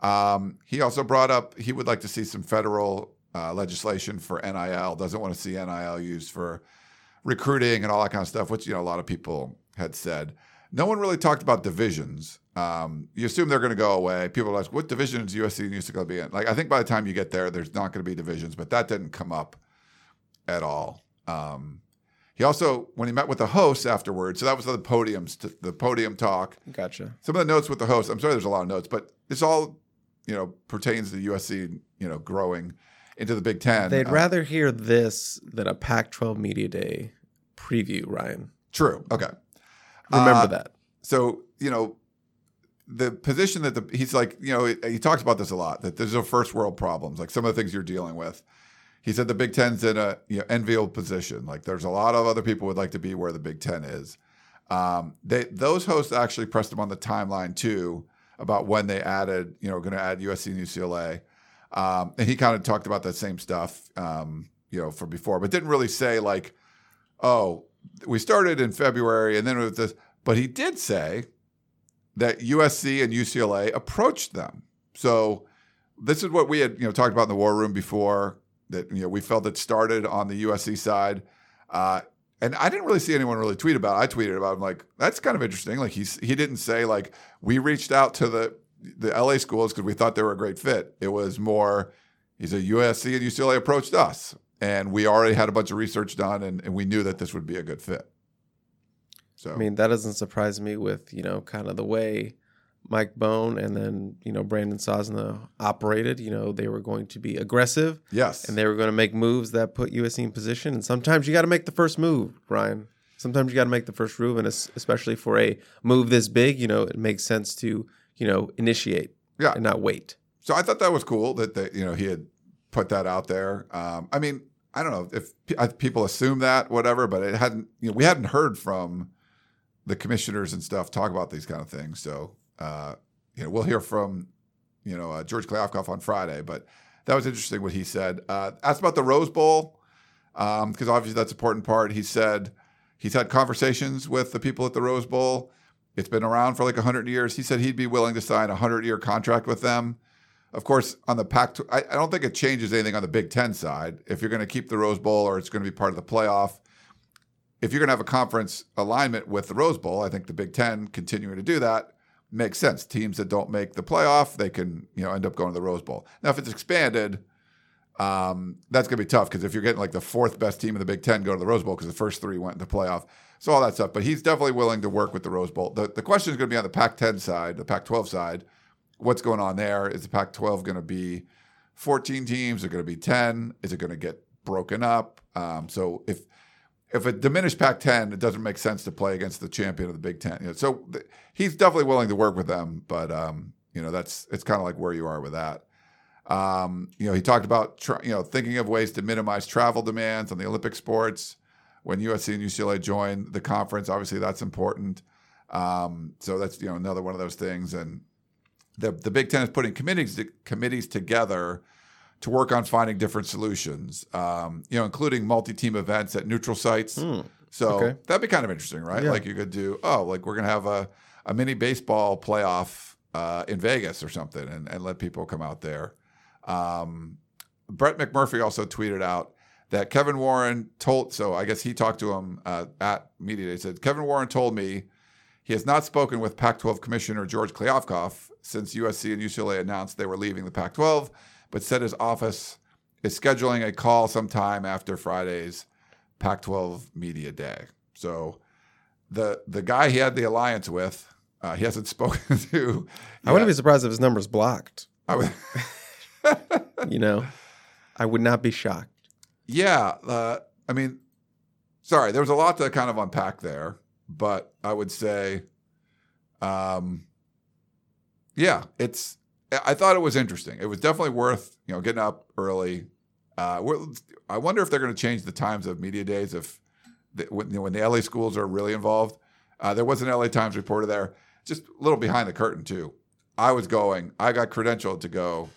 Um, he also brought up he would like to see some federal uh, legislation for NIL. Doesn't want to see NIL used for recruiting and all that kind of stuff, which you know a lot of people had said. No one really talked about divisions. Um, you assume they're going to go away. People like, "What divisions USC and UCLA going to be in?" Like, I think by the time you get there, there's not going to be divisions, but that didn't come up at all. Um, he also, when he met with the hosts afterwards, so that was the podiums, the podium talk Gotcha. some of the notes with the host. I'm sorry, there's a lot of notes, but this all, you know, pertains to USC, you know, growing into the Big Ten. They'd Uh, rather hear this than a Pac-12 media day preview, Ryan. true. Okay. Remember Uh, that. So you know, the position that the he's like, you know, he, he talks about this a lot that there's no first world problems, like some of the things you're dealing with. He said the Big Ten's in a you know, enviable position. Like there's a lot of other people would like to be where the Big Ten is. Um, they those hosts actually pressed him on the timeline too about when they added, you know, going to add USC and UCLA, um, and he kind of talked about that same stuff, um, you know, from before, but didn't really say like, oh, we started in February and then with this, but he did say that USC and UCLA approached them. So this is what we had, you know, talked about in the war room before that, you know, we felt it started on the USC side. Uh, and I didn't really see anyone really tweet about it. I tweeted about it. I'm like, that's kind of interesting. Like he's, he didn't say like, we reached out to the, the LA schools because we thought they were a great fit. It was more, he said USC and UCLA approached us and we already had a bunch of research done and, and we knew that this would be a good fit. So, I mean, that doesn't surprise me with, you know, kind of the way Mike Bohn and then, you know, Brandon Sosna operated. You know, they were going to be aggressive yes. and they were going to make moves that put USC in position. And sometimes you got to make the first move, Ryan. Sometimes you got to make the first move. And es- especially for a move this big, you know, it makes sense to you know, initiate Yeah. and not wait. So I thought that was cool that they, you know he had put that out there. Um, I mean, I don't know if pe- people assume that whatever, but it hadn't. You know, we hadn't heard from the commissioners and stuff talk about these kind of things. So uh, you know, we'll hear from you know uh, George Kliavkoff on Friday. But that was interesting what he said. Uh, asked about the Rose Bowl because obviously that's an important part. He said he's had conversations with the people at the Rose Bowl. It's been around for like 100 years. He said he'd be willing to sign a 100 year contract with them. Of course, on the Pac, I, I don't think it changes anything on the Big Ten side. If you're going to keep the Rose Bowl or it's going to be part of the playoff, if you're going to have a conference alignment with the Rose Bowl, I think the Big Ten continuing to do that makes sense. Teams that don't make the playoff, they can you know end up going to the Rose Bowl. Now, if it's expanded, um, that's going to be tough because if you're getting like the fourth best team in the Big Ten go to the Rose Bowl because the first three went into the playoff, so all that stuff. But he's definitely willing to work with the Rose Bowl. The, the question is going to be on the Pac-10 side, the Pac-12 side. What's going on there? Is the Pac-12 going to be 14 teams? Is it going to be 10? Is it going to get broken up? Um, so if if a diminished Pac-10, it doesn't make sense to play against the champion of the Big Ten. You know, so th- he's definitely willing to work with them, but um, you know that's it's kind of like where you are with that. Um, you know, he talked about tra- you know thinking of ways to minimize travel demands on the Olympic sports when USC and UCLA join the conference. Obviously, that's important. Um, so that's you know another one of those things. And the the Big Ten is putting committees committees together to work on finding different solutions. Um, you know, including multi-team events at neutral sites. Hmm. So Okay. that'd be kind of interesting, right? Yeah. Like you could do, oh, like we're gonna have a, a mini baseball playoff uh, in Vegas or something, and, and let people come out there. Um, Brett McMurphy also tweeted out that Kevin Warren told. So I guess he talked to him uh, at media. Day. He said Kevin Warren told me he has not spoken with Pac-12 Commissioner George Kliavkoff since USC and UCLA announced they were leaving the Pac-12, but said his office is scheduling a call sometime after Friday's Pac-12 media day. So the the guy he had the alliance with, uh, he hasn't spoken to. I wouldn't be surprised if his number's blocked. I would, You know, I would not be shocked. yeah, uh, I mean, sorry, there was a lot to kind of unpack there, but I would say, um, yeah, it's. I thought it was interesting. It was definitely worth you know getting up early. Uh, we're- I wonder if they're going to change the times of media days if the, when, when the LA schools are really involved. Uh, there was an LA Times reporter there, just a little behind the curtain too. I was going. I got credentialed to go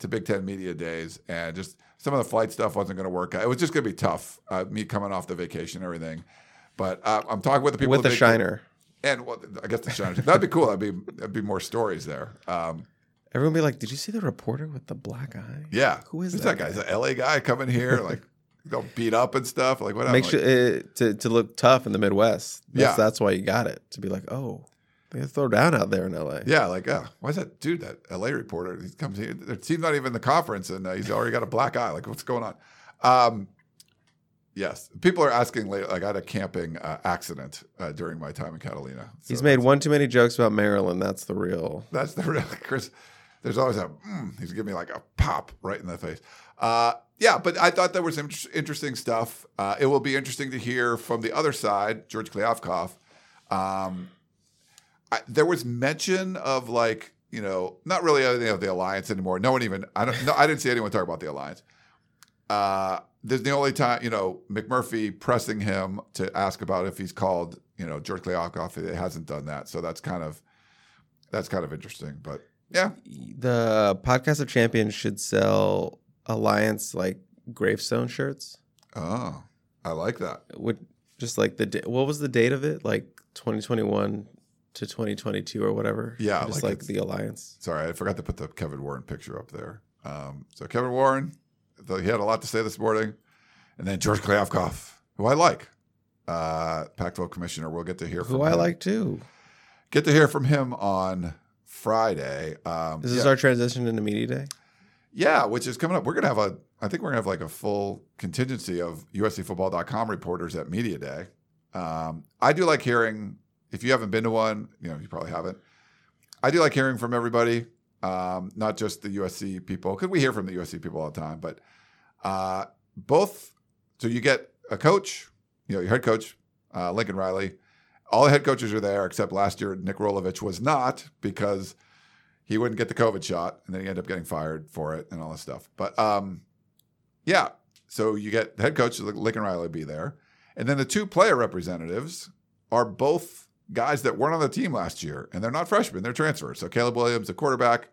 to Big Ten media days, and just some of the flight stuff wasn't going to work out. It was just going to be tough. Uh, me coming off the vacation and everything. But uh, I'm talking with the people With the shiner. And well, I guess the Shiners. That'd be cool. That'd be that'd be more stories there. Um, Everyone be like, "Did you see the reporter with the black eye?" yeah. Who is Who's that that guy? Is an LA guy coming here like know, beat up and stuff? Like what? Make like, sure uh, to to look tough in the Midwest. That's, Yeah. that's why you got it to be like, oh, they throw down out there in L.A. Yeah, like uh, why is that dude that LA reporter? He comes here. The team's not even in the conference, and uh, he's already got a black eye. Like what's going on? Um, yes, people are asking. Later, like I had a camping uh, accident uh, during my time in Catalina. So He's made one too many jokes about Maryland. That's the real. That's the real Chris. There's always a mm, he's giving me like a pop right in the face. Uh, yeah, but I thought there was some interesting stuff. Uh, it will be interesting to hear from the other side, George Kliavkoff. Um, I, there was mention of like you know not really anything of the alliance anymore. No one even I don't no, I didn't see anyone talk about the alliance. Uh, this is the only time you know McMurphy pressing him to ask about if he's called you know George Kliavkoff. It hasn't done that, so that's kind of that's kind of interesting. But yeah, The podcast of champions should sell Alliance like gravestone shirts. oh, I like that. Would just like the da- what was the date of it? Like 2021 to 2022 or whatever. Yeah, just like like, the Alliance. Sorry, I forgot to put the Kevin Warren picture up there. Um, so Kevin Warren, he had a lot to say this morning, and then George Kliavkoff, who I like, uh, Pac-12 commissioner. We'll get to hear from Who I like too. Get to hear from him on Friday. Um, This is yeah. our transition into media day. Yeah, which is coming up. We're gonna have a. I think we're gonna have like a full contingency of USCFootball.com reporters at media day. Um, I do like hearing. If you haven't been to one, you know you probably haven't. I do like hearing from everybody, um, not just the USC people, because we hear from the USC people all the time. But uh, both, so you get a coach, you know, your head coach, uh, Lincoln Riley, all the head coaches are there except last year Nick Rolovich was not because he wouldn't get the COVID shot, and then he ended up getting fired for it and all this stuff. But um, yeah, so you get the head coach Lincoln Riley be there, and then the two player representatives are both guys that weren't on the team last year, and they're not freshmen; they're transfers. So Caleb Williams, the quarterback,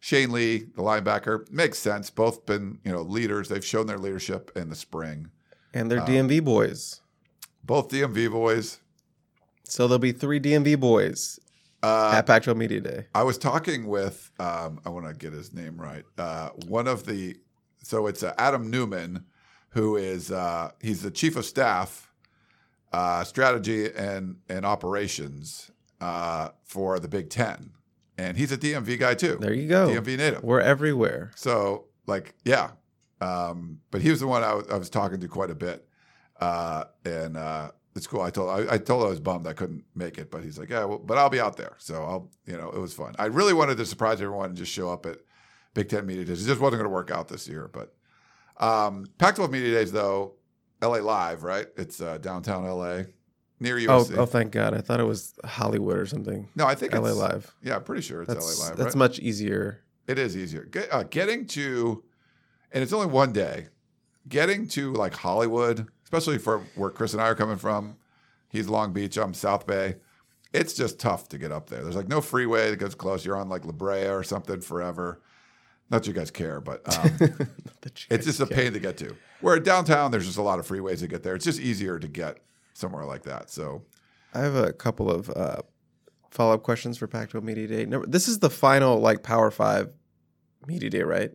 Shane Lee, the linebacker, makes sense. Both been you know leaders. They've shown their leadership in the spring. And they're DMV boys. Both DMV boys. So there'll be three DMV boys Uh, at Pac-12 Media Day. I was talking with, um, I want to get his name right. Uh, one of the, so it's uh, Adam Newman, who is uh, he's the chief of staff, uh, strategy and and operations uh, for the Big Ten, and he's a DMV guy too. There you go. DMV native. We're everywhere. So like, yeah. Um, but he was the one I was, was talking to quite a bit, uh, and uh, it's cool. I told I, I told I was bummed I couldn't make it, but he's like, yeah, well, but I'll be out there. So I'll, you know, it was fun. I really wanted to surprise everyone and just show up at Big Ten Media Days. It just wasn't going to work out this year, but um, Pac-12 Media Days though, LA Live, right? It's uh, downtown LA near Oh, USC. oh, thank God! I thought it was Hollywood or something. no, I think LA Live. Yeah, pretty sure it's That's LA Live. that's right? much easier. It is easier. Get, uh, getting to, and it's only one day. Getting to like Hollywood, especially for where Chris and I are coming from. He's Long Beach. I'm South Bay. It's just tough to get up there. There's like no freeway that goes close. You're on like La Brea or something forever. Not that you guys care, but um, it's just a get. pain to get to. Where downtown, there's just a lot of freeways to get there. It's just easier to get somewhere like that. So I have a couple of uh, follow-up questions for Pac-12 Media Day. Number, this is the final like Power Five Media Day, right?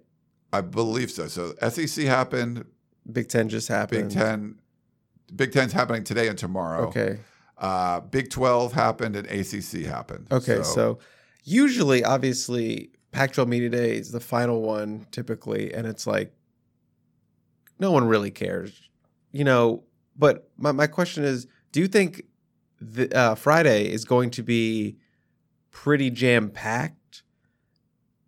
I believe so. So SEC happened. Big Ten just happened. Big Ten. Big Ten's happening today and tomorrow. Okay. Uh, Big 12 happened and ACC happened. Okay. So, usually, obviously, Pac-12 Media Day is the final one typically, and it's like no one really cares, you know. But my my question is, do you think the uh, Friday is going to be pretty jam packed,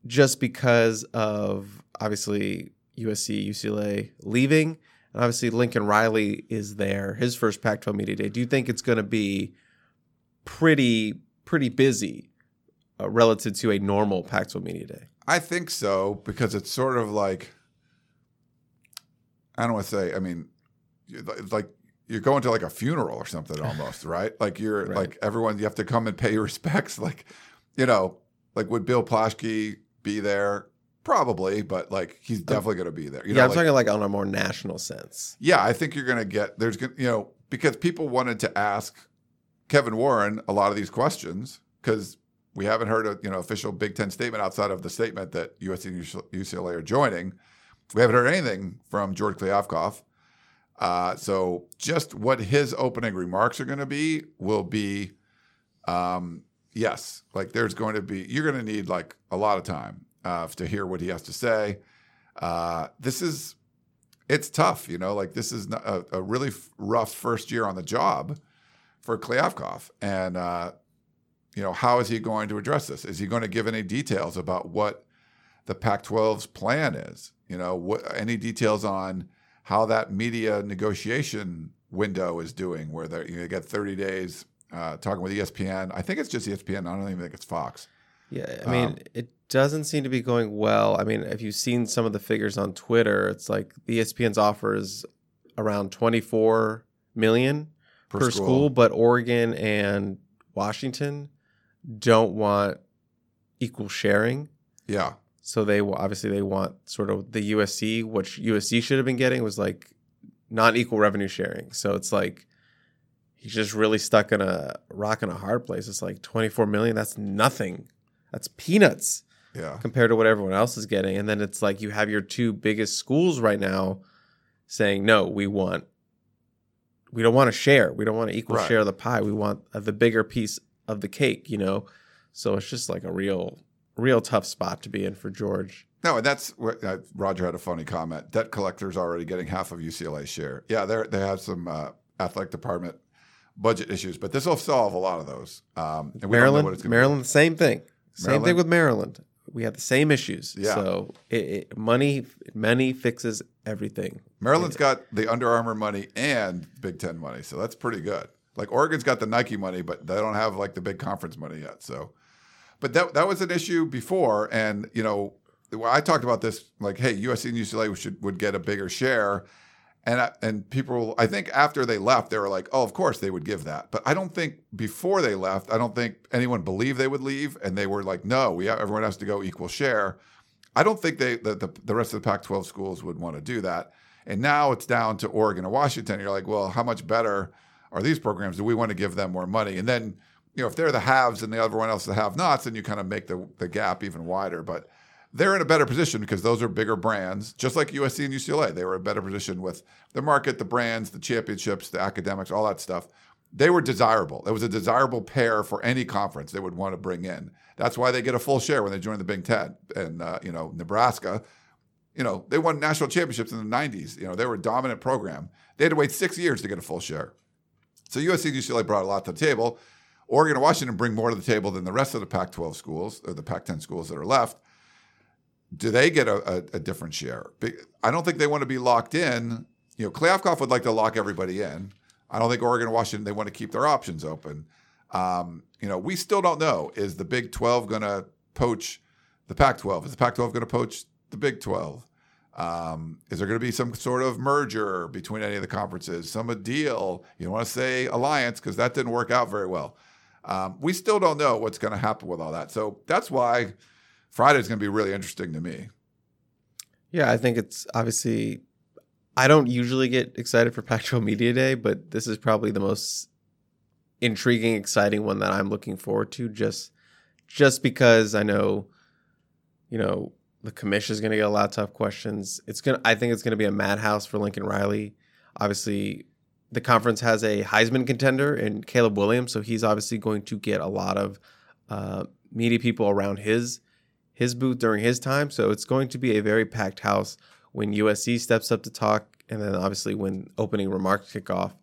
just because of obviously USC, UCLA leaving, and obviously Lincoln Riley is there, his first Pac-12 Media Day. Do you think it's going to be pretty pretty busy uh, relative to a normal Pac-12 Media Day? I think so because it's sort of like I don't want to say. I mean, like you're going to like a funeral or something almost, right? Like you're Right. like everyone. You have to come and pay your respects. Like you know, like would Bill Plaschke be there? Probably, but like he's definitely going to be there. You yeah, know, I'm like- talking like on a more national sense. Yeah, I think you're going to get there's going you know because people wanted to ask Kevin Warren a lot of these questions because we haven't heard a you know official Big Ten statement outside of the statement that USC and UCLA are joining. We haven't heard anything from George Kliavkoff. Uh, so just what his opening remarks are going to be will be, um, yes, like there's going to be you're going to need like a lot of time uh, to hear what he has to say. Uh, this is it's tough, you know. Like this is a, a really rough first year on the job for Kliavkoff, and uh, you know how is he going to address this? Is he going to give any details about what the Pac-12's plan is? You know, what any details on how that media negotiation window is doing, where they're you know, get 30 days uh, talking with ESPN. I think it's just ESPN. I don't even think it's Fox. Yeah, I mean, Um, it doesn't seem to be going well. I mean, if you've seen some of the figures on Twitter, it's like the ESPN's offer is around 24 million Per per, school. school. but Oregon and Washington don't want equal sharing. Yeah, So they obviously they want sort of the USC, which USC should have been getting was like not equal revenue sharing. So it's like he's just really stuck in a rock and a hard place. It's like 24 million. That's nothing. That's peanuts yeah. compared to what everyone else is getting. And then it's like you have your two biggest schools right now saying, no, we want, we don't want to share. We don't want to equal Right. share of the pie. We want uh, the bigger piece of the cake, you know? So it's just like a real, real tough spot to be in for George. No, and that's what uh, Roger had a funny comment. Debt collectors already getting half of UCLA's share. Yeah, they they have some uh, athletic department budget issues, but this will solve a lot of those. Um, and we don't know Maryland, what it's gonna Maryland, same thing. Same Maryland? thing with Maryland. We have the same issues. Yeah. So it, it, money, money fixes everything. Be. Maryland's got the Under Armour money and Big Ten money, so that's pretty good. Like Oregon's got the Nike money, but they don't have like the big conference money yet. So, but that that was an issue before, and you know, I talked about this like, hey, USC and UCLA should would get a bigger share, and I, and people, I think after they left, they were like, oh, of course they would give that, but I don't think before they left, I don't think anyone believed they would leave, and they were like, no, we have, everyone has to go equal share. I don't think they the, the, the rest of the Pac-12 schools would want to do that. And now it's down to Oregon and Washington. You're like, well, how much better are these programs? Do we want to give them more money? And then, you know, if they're the haves and the everyone else the have-nots, then you kind of make the the gap even wider. But they're in a better position because those are bigger brands, just like USC and UCLA. They were in a better position with the market, the brands, the championships, the academics, all that stuff. They were desirable. It was a desirable pair for any conference they would want to bring in. That's why they get a full share when they join the Big Ten. And uh, you know, Nebraska, you know, they won national championships in the '90s. You know, they were a dominant program. They had to wait six years to get a full share. So USC and UCLA brought a lot to the table. Oregon and Washington bring more to the table than the rest of the Pac-12 schools or the Pac-10 schools that are left. Do they get a, a, a different share? I don't think they want to be locked in. You know, Kliavkoff would like to lock everybody in. I don't think Oregon and Washington they want to keep their options open. Um, you know, we still don't know. Is the Big 12 going to poach the Pac 12? Is the Pac 12 going to poach the Big 12? Um, is there going to be some sort of merger between any of the conferences? Some deal? You don't want to say alliance because that didn't work out very well. Um, we still don't know what's going to happen with all that. So that's why Friday is going to be really interesting to me. Yeah, I think it's obviously. I don't usually get excited for Pac 12 Media Day, but this is probably the most intriguing, exciting one that I'm looking forward to. Just, just because I know, you know, the commission is going to get a lot of tough questions. It's gonna. I think it's going to be a madhouse for Lincoln Riley. Obviously, the conference has a Heisman contender in Caleb Williams, so he's obviously going to get a lot of uh, media people around his his booth during his time. So it's going to be a very packed house when USC steps up to talk, and then obviously when opening remarks kick off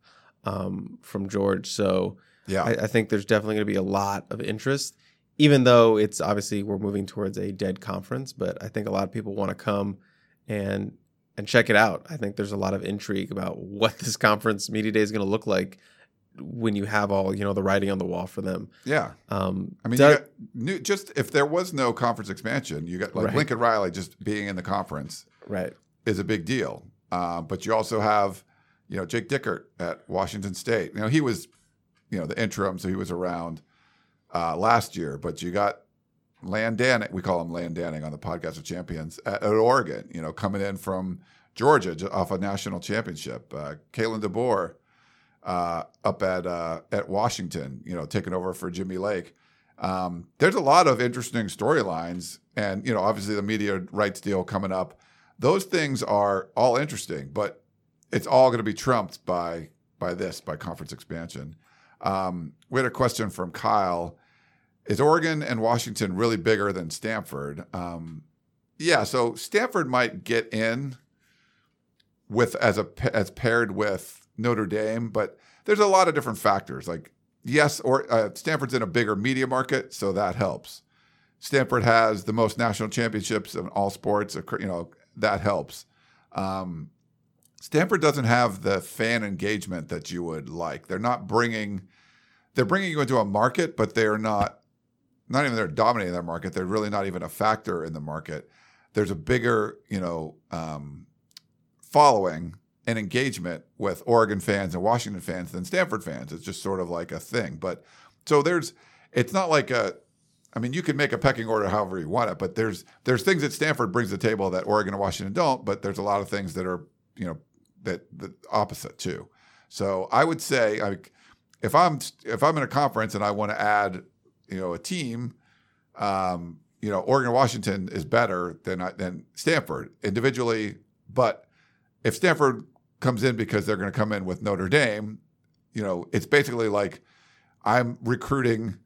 um, from George. So yeah, I, I think there's definitely going to be a lot of interest, even though it's obviously we're moving towards a dead conference. But I think a lot of people want to come and and check it out. I think there's a lot of intrigue about what this conference media day is going to look like when you have all you know the writing on the wall for them. Yeah, um, I mean, got new, just if there was no conference expansion, you got like right. Lincoln Riley just being in the conference, right, is a big deal. Uh, but you also have, you know, Jake Dickert at Washington State. You know, he was you know the interim, so he was around uh, last year. But you got Landanning, we call him Landanning on the podcast of champions at, at, Oregon. You know, coming in from Georgia off a national championship. Uh, Kalen DeBoer uh, up at uh, at Washington. You know, taking over for Jimmy Lake. Um, there's a lot of interesting storylines, and you know, obviously the media rights deal coming up. Those things are all interesting, but it's all going to be trumped by by this by conference expansion. Um, we had a question from Kyle. Is Oregon and Washington really bigger than Stanford? Um, yeah, so Stanford might get in with as a as paired with Notre Dame, but there's a lot of different factors. Like yes, or uh, Stanford's in a bigger media market, so that helps. Stanford has the most national championships in all sports. You know that helps. Um, Stanford doesn't have the fan engagement that you would like. They're not bringing they're bringing you into a market, but they're not not even they're dominating their market. They're really not even a factor in the market. There's a bigger, you know, um, following and engagement with Oregon fans and Washington fans than Stanford fans. It's just sort of like a thing. But so there's it's not like a I mean, you can make a pecking order however you want it, but there's there's things that Stanford brings to the table that Oregon and Washington don't, but there's a lot of things that are, you know, that the opposite too. So I would say, I, if I'm if I'm in a conference and I want to add, you know, a team, um, you know, Oregon Washington is better than than Stanford individually, but if Stanford comes in because they're going to come in with Notre Dame, you know, it's basically like I'm recruiting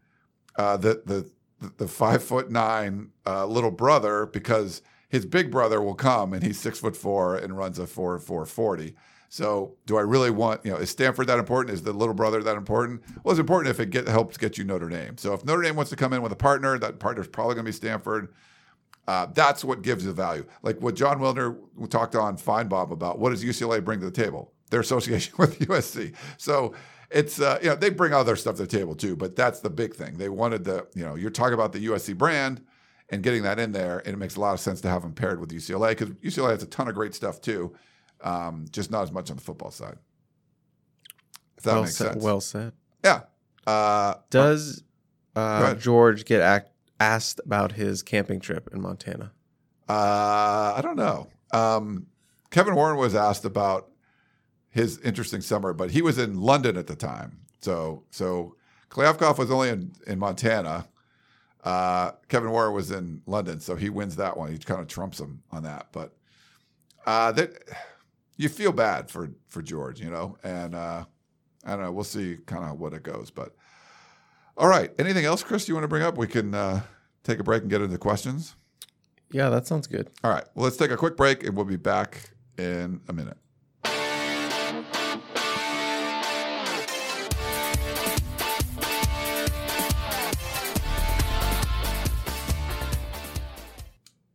uh, the the the five foot nine uh, little brother because his big brother will come and he's six foot four and runs a four four forty. So, do I really want, you know, is Stanford that important? Is the little brother that important? Well, it's important if it get, helps get you Notre Dame. So, if Notre Dame wants to come in with a partner, that partner's probably going to be Stanford. Uh, that's what gives the value. Like what Jon Wilner talked on Finebaum about what does UCLA bring to the table? Their association with USC. So, it's uh, you know they bring other stuff to the table too, but that's the big thing. They wanted the you know you're talking about the USC brand and getting that in there, and it makes a lot of sense to have them paired with UCLA because UCLA has a ton of great stuff too, um, just not as much on the football side. If that well makes said. sense. Well said. yeah. Uh, Does uh. George get ac- asked about his camping trip in Montana? Uh, I don't know. Um, Kevin Warren was asked about his interesting summer, but he was in London at the time. So so Kliavkoff was only in, in Montana. Uh, Kevin Warren was in London, so he wins that one. He kind of trumps him on that. But uh, that you feel bad for for George, you know, and uh, I don't know. We'll see kind of what it goes. But all right, anything else, Chris? You want to bring up? We can uh, take a break and get into questions. Yeah, that sounds good. All right. Well, let's take a quick break and we'll be back in a minute.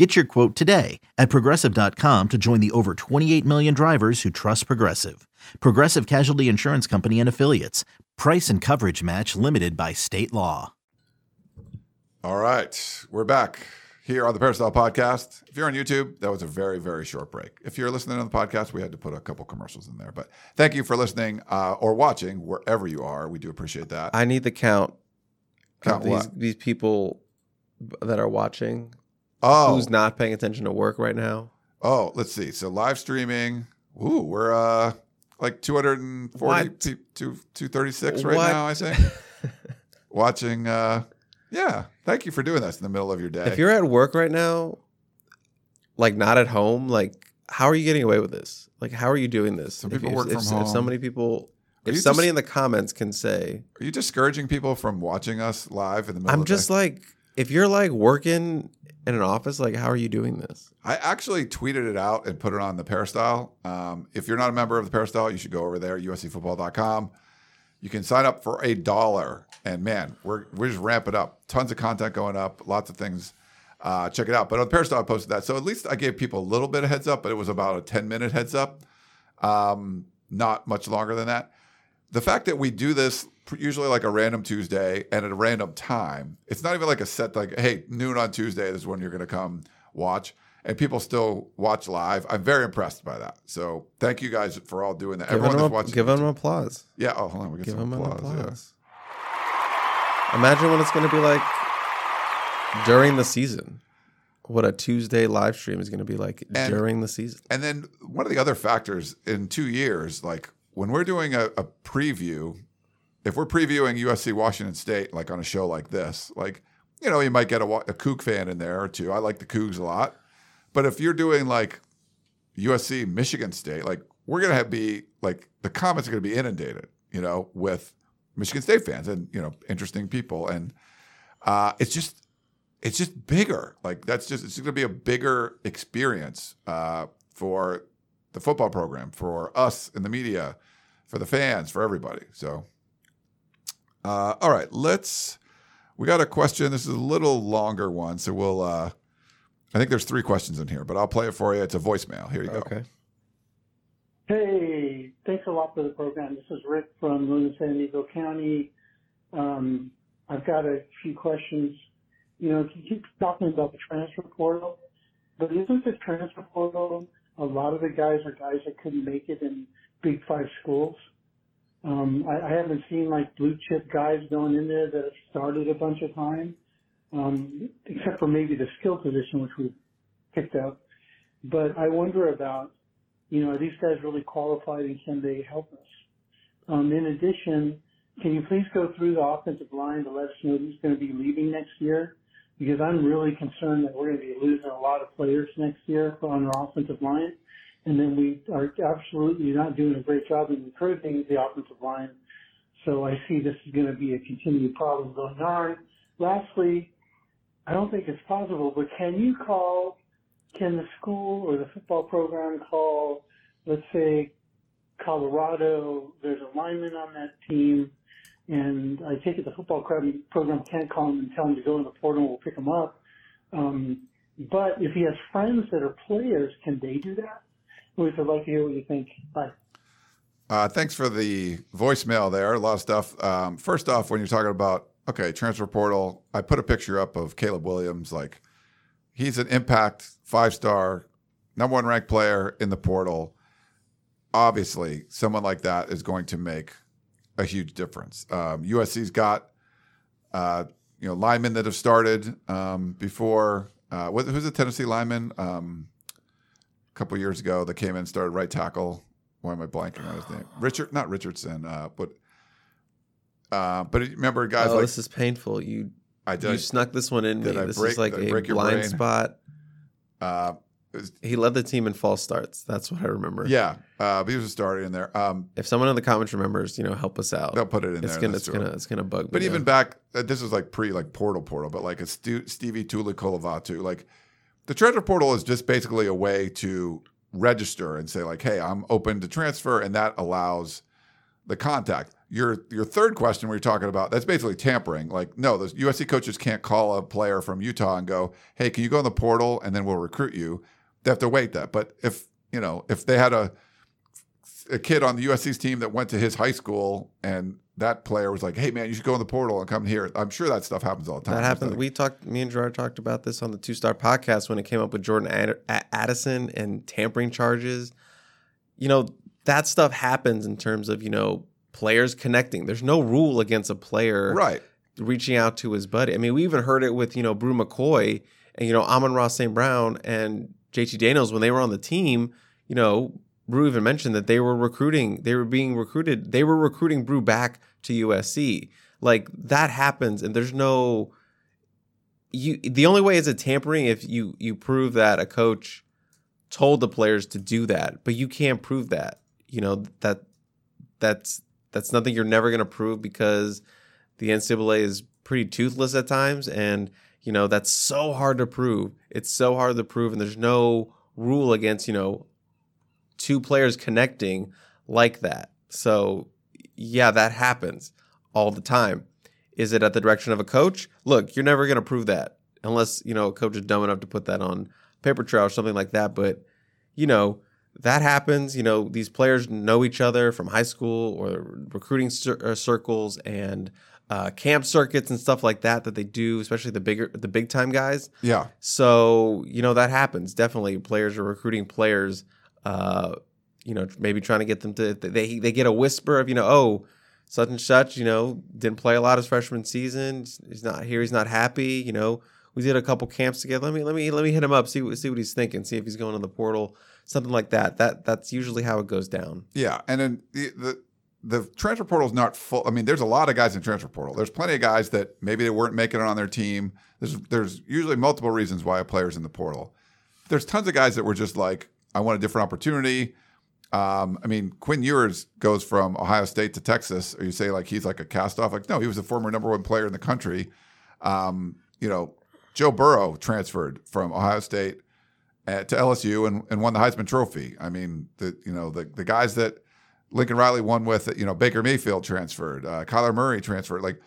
Get your quote today at progressive.com to join the over 28 million drivers who trust Progressive. Progressive Casualty Insurance Company and Affiliates. Price and coverage match limited by state law. All right. We're back here on the Peristyle Podcast. If you're on YouTube, that was a very, very short break. If you're listening on the podcast, we had to put a couple commercials in there. But thank you for listening uh, or watching wherever you are. We do appreciate that. I need the count. Count these what? these people that are watching. Oh, Who's not paying attention to work right now? oh, let's see. So live streaming. Ooh, we're uh, like 240 what? two, 236 right What? now, I think. Watching. Uh, yeah. Thank you for doing this in the middle of your day. If you're at work right now, like not at home, like how are you getting away with this? Like how are you doing this? Some If people you- work if, from if home. so many people, if somebody in the comments can say, Are you discouraging people from watching us live in the middle of the day? I'm just like, if you're like working in an office, like how are you doing this? I actually tweeted it out and put it on the Peristyle. Um, if you're not a member of the Peristyle, you should go over there, uscfootball.com. You can sign up for a dollar. And man, we're, we're just ramping up. Tons of content going up, lots of things. Uh, check it out. But on the Peristyle, I posted that. So at least I gave people a little bit of heads up, but it was about a 10 minute heads up. Um, not much longer than that. The fact that we do this usually like a random Tuesday and at a random time, it's not even like a set, like, hey, noon on Tuesday is when you're going to come watch and people still watch live. I'm very impressed by that. So thank you guys for all doing that. Give Everyone that's a, watching. give them applause. yeah. Oh, hold on. We get Give some them an applause. yeah. Imagine what it's going to be like during the season. What a Tuesday live stream is going to be like And- during the season. And then one of the other factors in two years, like when we're doing a, a preview, if we're previewing USC Washington State, like on a show like this, like, you know, you might get a, a Coug fan in there or two. I like the Cougs a lot. But if you're doing like USC Michigan State, like we're going to be like the comments are to be inundated, you know, with Michigan State fans and, you know, interesting people. And uh, it's just, it's just bigger. Like that's just it's to be a bigger experience uh, for the football program, for us in the media, for the fans, for everybody. So, uh, all right, let's. We got a question. This is a little longer one, so we'll. Uh, I think there's three questions in here, but I'll play it for you. It's a voicemail. Here you go. Okay. Hey, thanks a lot for the program. This is Rick from Luna San Diego County. Um, I've got a few questions. You know, you keep talking about the transfer portal, but isn't the transfer portal a lot of the guys are guys that couldn't make it in Big Five schools? Um, I, I haven't seen like blue chip guys going in there that have started a bunch of time, um, except for maybe the skill position, which we picked up. But I wonder about, you know, are these guys really qualified and can they help us? Um, in addition, can you please go through the offensive line to let us know who's going to be leaving next year? Because I'm really concerned that we're going to be losing a lot of players next year on our offensive line. And then we are absolutely not doing a great job in recruiting the offensive line. So I see this is going to be a continued problem going on. Lastly, I don't think it's possible, but can you call, can the school or the football program call, let's say, Colorado, there's a lineman on that team, and I take it the football program can't call him and tell him to go in the portal and we'll pick him up. Um, but if he has friends that are players, can they do that? We'd like to hear what you think. Bye. Uh, thanks for the voicemail there. A lot of stuff. Um, first off, when you're talking about okay, transfer portal, I put a picture up of Caleb Williams. Like he's an impact five star, number one ranked player in the portal. Obviously, someone like that is going to make a huge difference. Um, USC's got uh, you know linemen that have started um, before. Uh, who's the Tennessee lineman? Um, a couple years ago, that came in and started right tackle. Why am I blanking on his name? Richard, not Richardson, uh, but uh, but remember, guys, oh, like this is painful. You I did. you snuck this one in me. I This break- is like a blind spot. Uh, was- He led the team in false starts. That's what I remember. yeah, uh, but he was a starter in there. Um, If someone in the comments remembers, you know, help us out. they'll put it in it's there. gonna, it's gonna, it's gonna bug me. But even now. back, uh, this was like pre like portal portal, but like a Stu, Stevie Tu'ikolovatu, like the transfer portal is just basically a way to register and say like, hey, I'm open to transfer, and that allows the contact. Your your third question, where you're talking about that's basically tampering. Like, no, the USC coaches can't call a player from Utah and go, hey, can you go in the portal and then we'll recruit you. They have to wait that. But if you know if they had a a kid on the USC's team that went to his high school and that player was like, "Hey man, you should go in the portal and come here." I'm sure that stuff happens all the time. that happened. We talked. Me and Gerard talked about this on the Two Star Podcast when it came up with Jordan Ad- Addison and tampering charges. You know that stuff happens in terms of you know players connecting. There's no rule against a player right. reaching out to his buddy. I mean, we even heard it with you know Bru McCoy and you know Amon-Ra St. Brown and JT Daniels when they were on the team. You know, Bru even mentioned that they were recruiting. They were being recruited. They were recruiting Bru back to USC. Like that happens, and there's no. You the only way is a tampering if you you prove that a coach told the players to do that, but you can't prove that. You know that that's that's nothing you're never going to prove because the NCAA is pretty toothless at times, and you know that's so hard to prove. It's so hard to prove, and there's no rule against you know two players connecting like that. So yeah, that happens all the time. Is it at the direction of a coach? Look, you're never going to prove that unless you know a coach is dumb enough to put that on paper trail or something like that. But you know that happens. You know these players know each other from high school or recruiting cir- uh, circles and uh, camp circuits and stuff like that that they do, especially the bigger the big time guys. Yeah. So you know that happens. Definitely, players are recruiting players. Uh, you know, maybe trying to get them to they they get a whisper of you know oh such and such you know didn't play a lot his freshman season. He's not here. He's not happy. You know, we did a couple camps together. Let me let me let me hit him up. See what see what he's thinking. See if he's going to the portal. Something like that. That that's usually how it goes down. Yeah, and then the, the the transfer portal is not full. I mean, there's a lot of guys in transfer portal. There's plenty of guys that maybe they weren't making it on their team. There's there's usually multiple reasons why a player's in the portal. There's tons of guys that were just like, I want a different opportunity. Um, I mean, Quinn Ewers goes from Ohio State to Texas, or you say like he's like a cast off. Like, no, he was a former number one player in the country. Um, you know, Joe Burrow transferred from Ohio State uh, to LSU and, and won the Heisman Trophy. I mean, the you know the the guys that Lincoln Riley won with, you know, Baker Mayfield transferred, uh, Kyler Murray transferred. Like,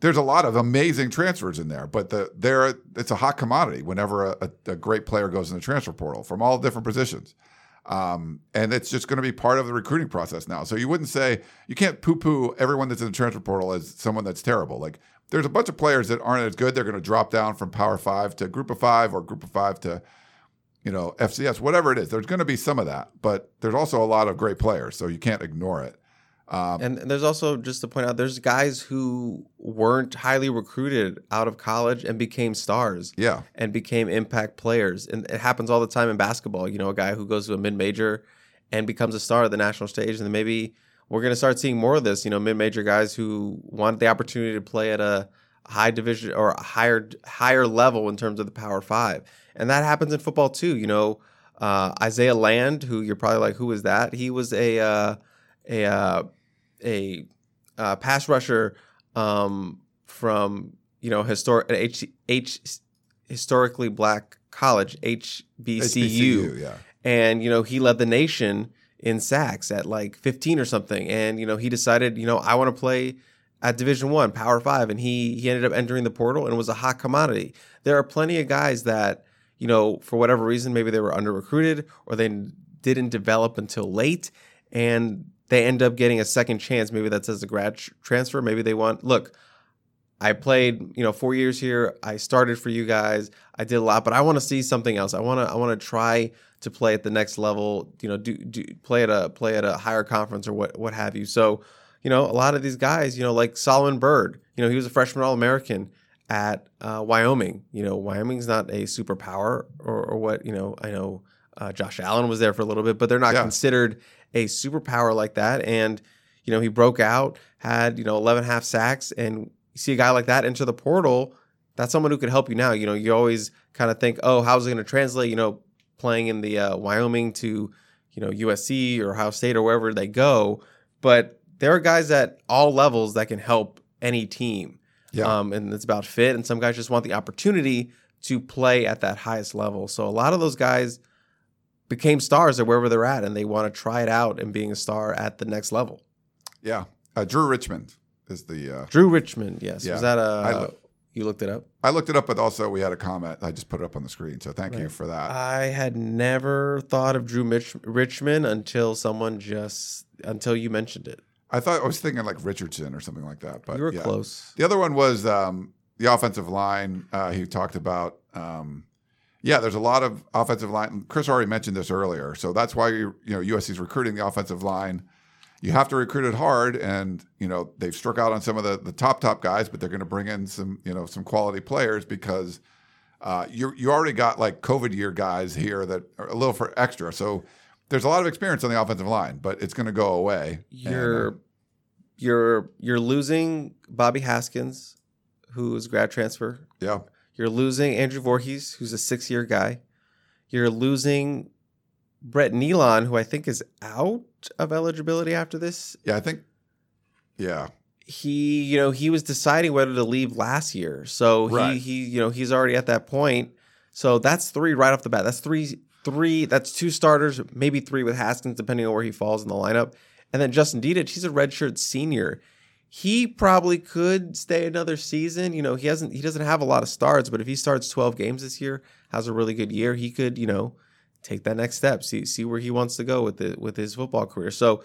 there's a lot of amazing transfers in there, but the there it's a hot commodity whenever a, a, a great player goes in the transfer portal from all different positions. Um, and it's just going to be part of the recruiting process now. So you wouldn't say you can't poo-poo everyone that's in the transfer portal as someone that's terrible. Like there's a bunch of players that aren't as good. They're going to drop down from Power Five to Group of Five or Group of Five to you know FCS, whatever it is. There's going to be some of that, but there's also a lot of great players, so you can't ignore it. Um, And there's also just to point out, there's guys who weren't highly recruited out of college and became stars yeah, and became impact players. And it happens all the time in basketball. You know, a guy who goes to a mid major and becomes a star at the national stage. And then maybe we're going to start seeing more of this. You know, mid major guys who want the opportunity to play at a high division or a higher higher level in terms of the Power Five. And that happens in football too. You know, uh, Isaiah Land, who you're probably like, who is that? He was a uh, a uh, a uh, pass rusher um, from you know historic H, H historically black college HBCU, HBCU, yeah. and you know he led the nation in sacks at like 15 or something, and you know he decided you know I want to play at Division One Power Five, and he he ended up entering the portal and was a hot commodity. There are plenty of guys that you know for whatever reason maybe they were under recruited or they didn't develop until late, and they end up getting a second chance. Maybe that's as a grad tr- transfer. Maybe they want look. I played, you know, four years here. I started for you guys. I did a lot, but I want to see something else. I want to, I want to try to play at the next level. You know, do, do play at a play at a higher conference or what what have you. So, you know, a lot of these guys, you know, like Solomon Byrd. You know, he was a freshman All American at uh, Wyoming. You know, Wyoming's not a superpower or, or what. You know, I know uh, Josh Allen was there for a little bit, but they're not Yeah. considered a superpower like that. And you know, he broke out, had you know 11 half sacks, and you see a guy like that enter the portal. That's someone who could help you now. You know, you always kind of think, oh, how's it going to translate? You know, playing in the uh, Wyoming to you know USC or Ohio State or wherever they go. But there are guys at all levels that can help any team. Yeah. Um, and it's about fit. And some guys just want the opportunity to play at that highest level. So a lot of those guys became stars at wherever they're at, and they want to try it out and being a star at the next level. Yeah. Uh, Drew Richmond is the. Uh, Drew Richmond, yes. Yeah. Was that a I lo- you looked it up? I looked it up, but also we had a comment. I just put it up on the screen, so thank you for that. I had never thought of Drew Mitch- Richmond until someone just until you mentioned it. I thought I was thinking like Richardson or something like that, but you were yeah. close. The other one was um, the offensive line. Uh, he talked about. Um, yeah, there's a lot of offensive line. Chris already mentioned this earlier, so that's why you you know USC's recruiting the offensive line. You have to recruit it hard, and you know they've struck out on some of the, the top top guys, but they're going to bring in some you know some quality players because uh, you you already got like COVID year guys here that are a little for extra. So there's a lot of experience on the offensive line, but it's going to go away. And, uh, You're you're you're losing Bobby Haskins, who is grad transfer. yeah, You're losing Andrew Voorhees, who's a six year guy. You're losing Brett Neilon, who I think is out of eligibility after this. yeah, I think, yeah, He, you know, he was deciding whether to leave last year. So Right. he he, you know, he's already at that point. So that's three right off the bat. That's three three, that's two starters, maybe three with Haskins, depending on where he falls in the lineup. And then Justin Dedich, he's a redshirt senior. He probably could stay another season. You know, he hasn't he doesn't have a lot of starts, but if he starts 12 games this year, has a really good year, he could, you know, take that next step, see see where he wants to go with it with his football career. So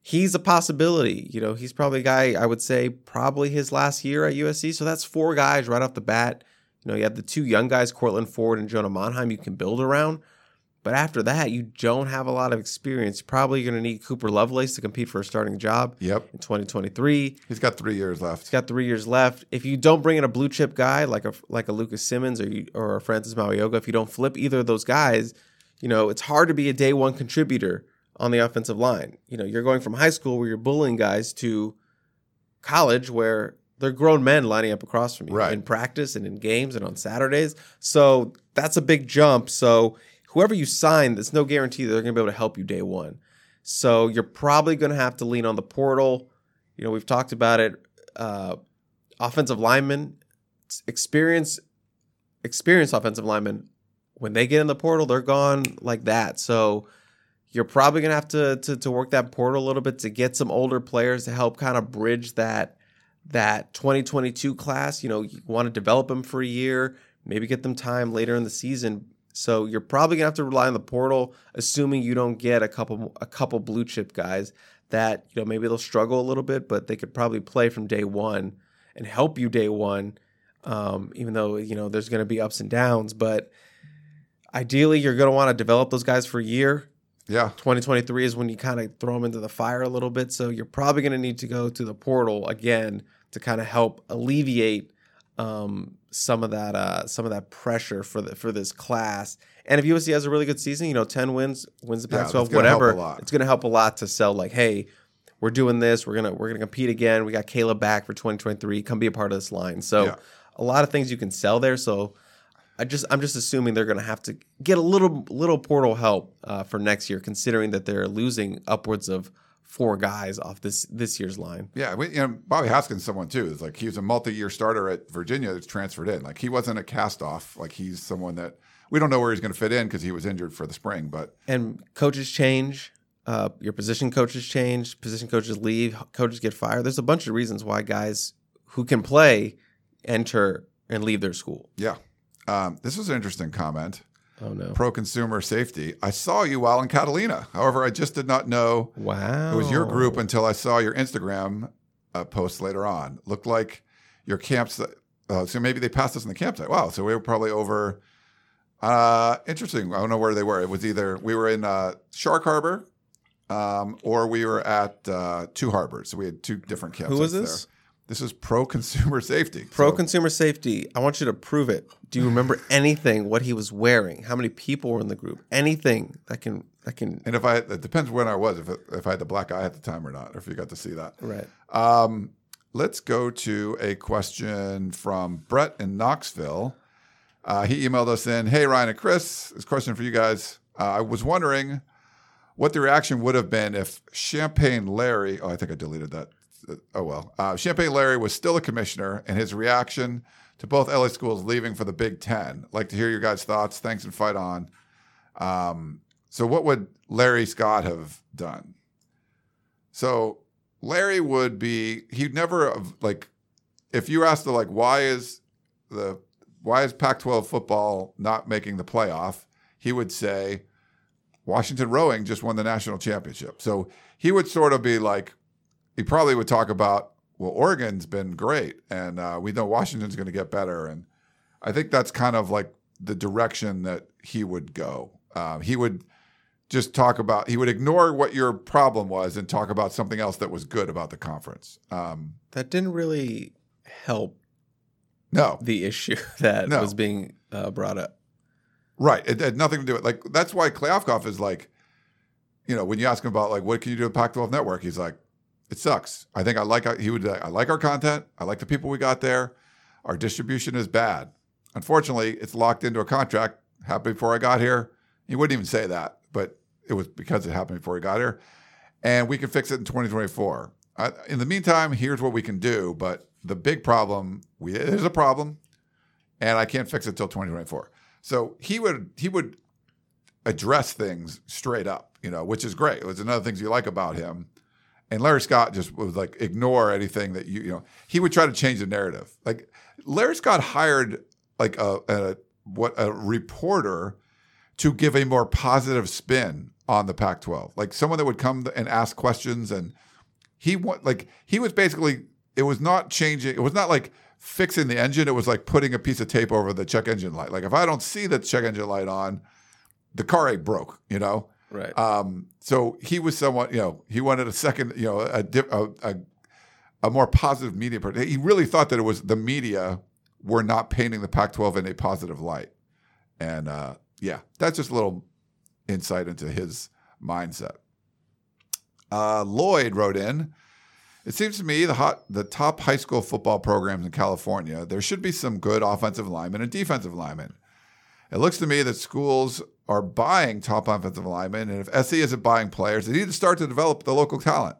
he's a possibility. You know, he's probably a guy I would say probably his last year at USC. So that's four guys right off the bat. You know, you have the two young guys, Courtland Ford and Jonah Monheim, you can build around. But after that, you don't have a lot of experience. Probably you're going to need Cooper Lovelace to compete for a starting job yep. in 2023. He's got three years left. He's got three years left. If you don't bring in a blue chip guy like a like a Lucas Simmons or you, or a Francis Mauigoa, if you don't flip either of those guys, you know it's hard to be a day one contributor on the offensive line. You know you're going from high school where you're bullying guys to college where they're grown men lining up across from you Right. in practice and in games and on Saturdays. So that's a big jump. So whoever you sign, there's no guarantee they're going to be able to help you day one. So you're probably going to have to lean on the portal. You know, we've talked about it. Uh, offensive linemen, experience, experienced offensive linemen, when they get in the portal, they're gone like that. So you're probably have to, to to work that portal a little bit to get some older players to help kind of bridge that that 2022 class. You know, you want to develop them for a year, maybe get them time later in the season. So you're probably gonna have to rely on the portal, assuming you don't get a couple a couple blue chip guys that you know maybe they'll struggle a little bit, but they could probably play from day one and help you day one. Um, even though you know there's going to be ups and downs, but ideally you're going to want to develop those guys for a year, Yeah. 2023 is when you kind of throw them into the fire a little bit. So you're probably going to need to go to the portal again to kind of help alleviate um, some of that uh, some of that pressure for the for this class. And if USC has a really good season, you know, 10 wins, wins the Yeah, Pac-12, that's whatever, it's going to help a lot to sell. Like, hey, we're doing this. We're gonna we're gonna compete again. We got Caleb back for 2023. Come be a part of this line. So Yeah. a lot of things you can sell there. So I just I'm just assuming they're going to have to get a little little portal help uh, for next year, considering that they're losing upwards of four guys off this this year's line. Yeah, we, you know, Bobby Haskins, someone too. It's like he was a multi-year starter at Virginia that's transferred in. Like he wasn't a cast-off. Like he's someone that we don't know where he's going to fit in because he was injured for the spring. But And coaches change. Uh, your position coaches change. Position coaches leave. Coaches get fired. There's a bunch of reasons why guys who can play enter and leave their school. yeah, um, this was an interesting comment. Oh no! Pro consumer safety. I saw you while in Catalina. However, I just did not know Wow. it was your group until I saw your Instagram uh, post later on. Looked like your camps. Uh, so maybe they passed us in the campsite. Wow. So we were probably over. Uh, interesting. I don't know where they were. It was either we were in uh, Shark Harbor, um, or we were at uh, Two Harbors. So we had two different campsites. Who was this? There. This is pro consumer safety. Pro So- consumer safety. I want you to prove it. Do you remember anything? What he was wearing? How many people were in the group? Anything that can that can and if I, it depends when I was, if it, if I had the black eye at the time or not, or if you got to see that. right? Um, let's go to a question from Brett in Knoxville. Uh, he emailed us in Hey, Ryan and Chris, this question for you guys. Uh, I was wondering what the reaction would have been if Champagne Larry, oh, I think I deleted that. Oh, well. Uh, Champagne Larry was still a commissioner and his reaction to both LA schools leaving for the Big Ten. Like to hear your guys' thoughts. Thanks and fight on. Um, so, what would Larry Scott have done? So, Larry would be he'd never have, like if you asked the like why is the why is Pac-12 football not making the playoff? He would say Washington rowing just won the national championship. So he would sort of be like he probably would talk about well Oregon's been great and uh, we know Washington's going to get better and I think that's kind of like the direction that he would go. Uh, he would just talk about he would ignore what your problem was and talk about something else that was good about the conference. Um, That didn't really help no, the issue that No. was being uh, brought up. right. It had nothing to do with like that's why Kliavkoff is like, you know, when you ask him about like what can you do at Pac-12 Network, he's like, it sucks. I think I like uh, he would uh, I like our content. I like the people we got there. Our distribution is bad. Unfortunately, it's locked into a contract. Happened before I got here. He wouldn't even say that, but it was because it happened before he got here. And we can fix it in 2024. I, in the meantime, here's what we can do. But the big problem, we, there's a problem, and I can't fix it till 2024. So he would he would address things straight up, you know, which is great. It was another things you like about him. And Larry Scott just would like ignore anything that you you know. He would try to change the narrative. Like Larry Scott hired like a, a what a reporter to give a more positive spin on the Pac-12, like someone that would come and ask questions. And he want like he was basically it was not changing. It was not like fixing the engine. It was like putting a piece of tape over the check engine light. Like if I don't see the check engine light on, the car ain't broke. You know. Right. Um, so he was someone, you know, he wanted a second, you know, a, a, a, a more positive media. part. He really thought that it was the media were not painting the Pac-12 in a positive light. And uh, yeah, that's just a little insight into his mindset. Uh, Lloyd wrote in. It seems to me the hot, the top high school football programs in California, there should be some good offensive linemen and defensive linemen. It looks to me that schools are buying top offensive linemen, and if SE isn't buying players, they need to start to develop the local talent.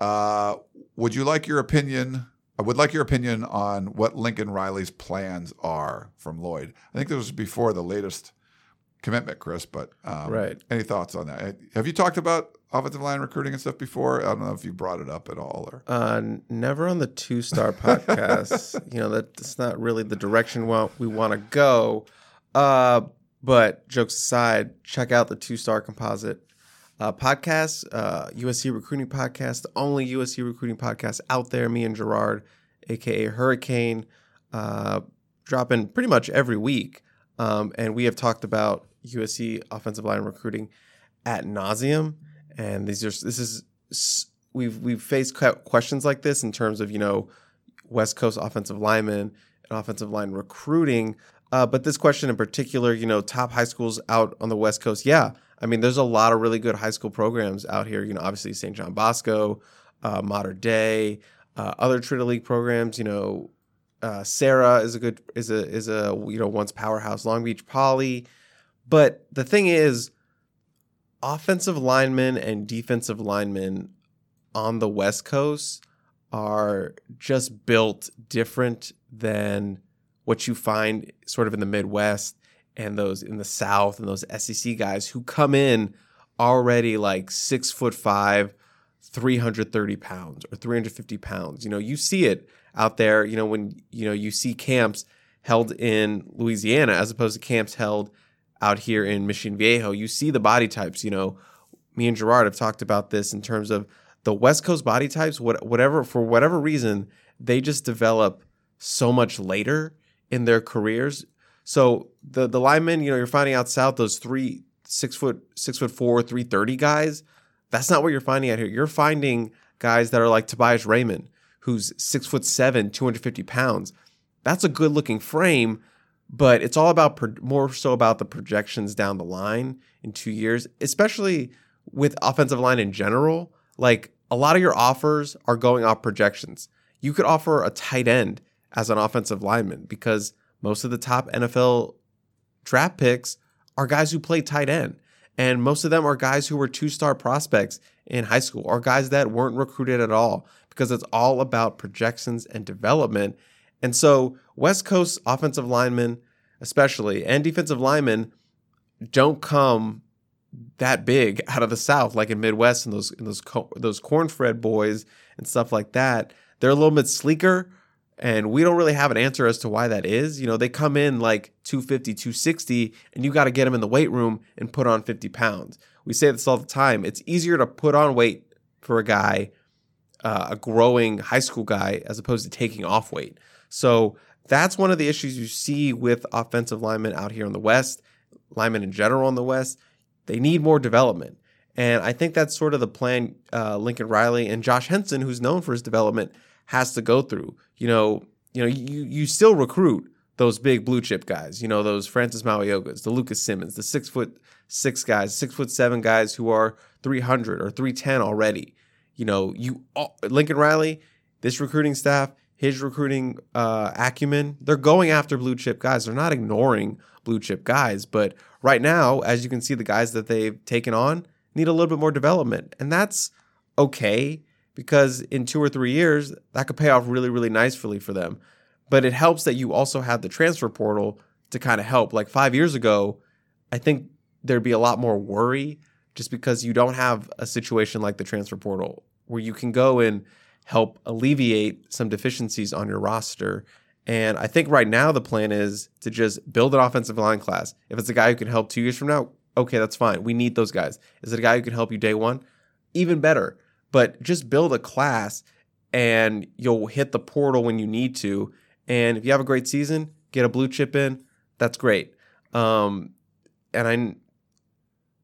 Uh, would you like your opinion? I would like your opinion on what Lincoln Riley's plans are from Lloyd. I think this was before the latest commitment, Chris. But um, Right. any thoughts on that? Have you talked about offensive line recruiting and stuff before? I don't know if you brought it up at all. Or Uh, never on the two star podcast. you know that's not really the direction we want to go. Uh, but jokes aside, check out the two star composite uh, podcast, uh, USC recruiting podcast, the only USC recruiting podcast out there. Me and Gerard, aka Hurricane, uh, dropping pretty much every week, um, and we have talked about USC offensive line recruiting at nauseum, and these are this is we've we've faced questions like this in terms of you know West Coast offensive linemen and offensive line recruiting. Uh, but this question in particular, you know, top high schools out on the West Coast, yeah. I mean, there's a lot of really good high school programs out here. You know, obviously St. John Bosco, uh, Mater Dei, uh, other Trinity League programs. You know, uh, Sarah is a good is a is a you know once powerhouse. Long Beach Poly, but the thing is, offensive linemen and defensive linemen on the West Coast are just built different than what you find sort of in the Midwest and those in the South and those SEC guys who come in already like six foot five, 330 pounds or 350 pounds. You know, you see it out there, you know, when, you know, you see camps held in Louisiana as opposed to camps held out here in Mission Viejo. You see the body types, you know, me and Gerard have talked about this in terms of the West Coast body types, what, whatever, for whatever reason, they just develop so much later in their careers. So the the linemen, you know, you're finding out south those three six foot six foot four, three thirty guys. That's not what you're finding out here. You're finding guys that are like Tobias Raymond, who's six foot seven, 250 pounds. That's a good looking frame, but it's all about pro- more so about the projections down the line in two years, especially with offensive line in general. Like a lot of your offers are going off projections. You could offer a tight end as an offensive lineman because most of the top NFL draft picks are guys who play tight end. And most of them are guys who were two star prospects in high school or guys that weren't recruited at all because it's all about projections and development. And so, West Coast offensive linemen, especially, and defensive linemen don't come that big out of the South, like in Midwest and those in those co- those cornfed boys and stuff like that. They're a little bit sleeker, and we don't really have an answer as to why that is. You know, they come in like 250, 260, and you got to get them in the weight room and put on 50 pounds. We say this all the time. It's easier to put on weight for a guy, uh, a growing high school guy, as opposed to taking off weight. So that's one of the issues you see with offensive linemen out here in the West, linemen in general in the West. They need more development. And I think that's sort of the plan uh, Lincoln Riley and Josh Henson, who's known for his development, has to go through. You know, you know, you you still recruit those big blue chip guys. You know, those Francis Mauigoas, the Lucas Simmons, the six foot six guys, six foot seven guys who are three hundred or three ten already. You know, you Lincoln Riley, this recruiting staff, his recruiting uh, acumen, they're going after blue chip guys. They're not ignoring blue chip guys, but right now, as you can see, the guys that they've taken on need a little bit more development, and that's okay because in two or three years, that could pay off really, really nicely for them. But it helps that you also have the transfer portal to kind of help. Like five years ago, I think there'd be a lot more worry just because you don't have a situation like the transfer portal where you can go and help alleviate some deficiencies on your roster. And I think right now the plan is to just build an offensive line class. If it's a guy who can help two years from now, okay, that's fine. We need those guys. Is it a guy who can help you day one? Even better but just build a class and you'll hit the portal when you need to. And if you have a great season, get a blue chip in. That's great. Um, and I,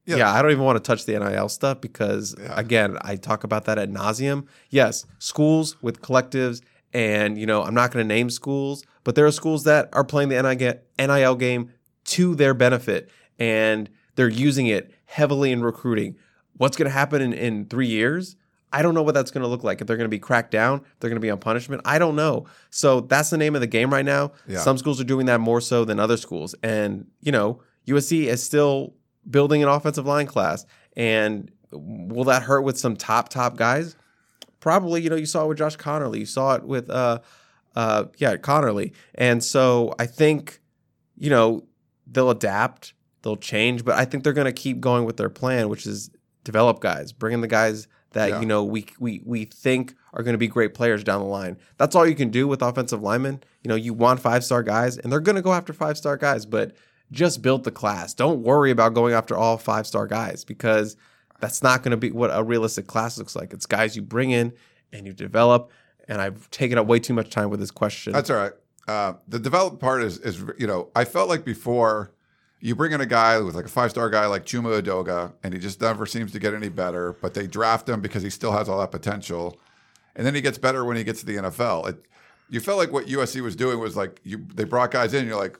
yeah. yeah. I don't even want to touch the NIL stuff because, yeah. again, I talk about that at nauseum. Yes, schools with collectives, and you know, I'm not going to name schools, but there are schools that are playing the NIL game to their benefit, and they're using it heavily in recruiting. What's going to happen in, in three years? I don't know what that's going to look like. If they're going to be cracked down, if they're going to be on punishment. I don't know. So that's the name of the game right now. Yeah. Some schools are doing that more so than other schools. And, you know, USC is still building an offensive line class. And will that hurt with some top, top guys? Probably. You know, you saw it with Josh Conerly. You saw it with, uh, uh, yeah, Conerly. And so I think, you know, they'll adapt, they'll change, but I think they're going to keep going with their plan, which is develop guys, bring in the guys that yeah. you know we we we think are going to be great players down the line. That's all you can do with offensive linemen. You know, you want five star guys, and they're going to go after five star guys, but just build the class. Don't worry about going after all five star guys because that's not going to be what a realistic class looks like. It's guys you bring in and you develop. And I've taken up way too much time with this question. That's all right. Uh, the develop part is is you know I felt like before you bring in a guy with like a five star guy like Chuma Edoga, and he just never seems to get any better. But they draft him because he still has all that potential, and then he gets better when he gets to the NFL. It, you felt like what USC was doing was like you they brought guys in. You're like,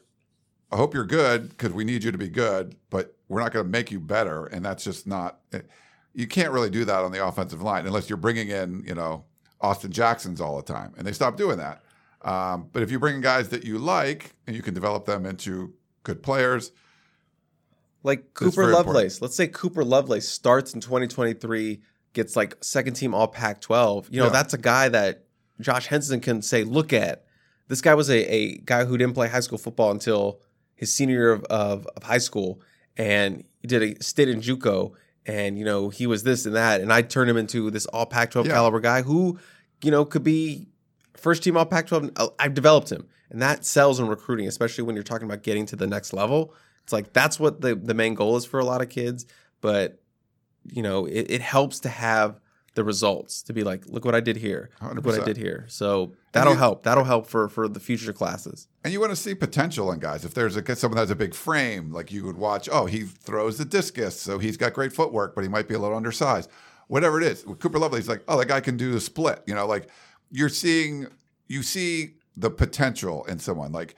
I hope you're good because we need you to be good, but we're not going to make you better, and that's just not. You can't really do that on the offensive line unless you're bringing in, you know, Austin Jacksons all the time, and they stopped doing that. Um, but if you bring in guys that you like and you can develop them into good players, like Cooper Lovelace. Let's say Cooper Lovelace starts in 2023, gets like second team All Pac-12. You know, Yeah. that's a guy that Josh Henson can say, look at. This guy was a, a guy who didn't play high school football until his senior year of, of, of high school, and he did a stint in JUCO, and you know he was this and that, and I turned him into this All Pac-12 Yeah. caliber guy who, you know, could be first team All Pac-12. I've developed him, and that sells in recruiting, especially when you're talking about getting to the next level. It's like that's what the the main goal is for a lot of kids, but you know, it, it helps to have the results to be like, look what I did here, look what I did here. So that'll you- help. That'll help for for the future classes. And you want to see potential in guys. If there's a someone that has a big frame, like you would watch, oh, he throws the discus, so he's got great footwork, but he might be a little undersized. Whatever it is. With Cooper Lovelace like, oh, that guy can do the split. You know, like you're seeing, you see the potential in someone. Like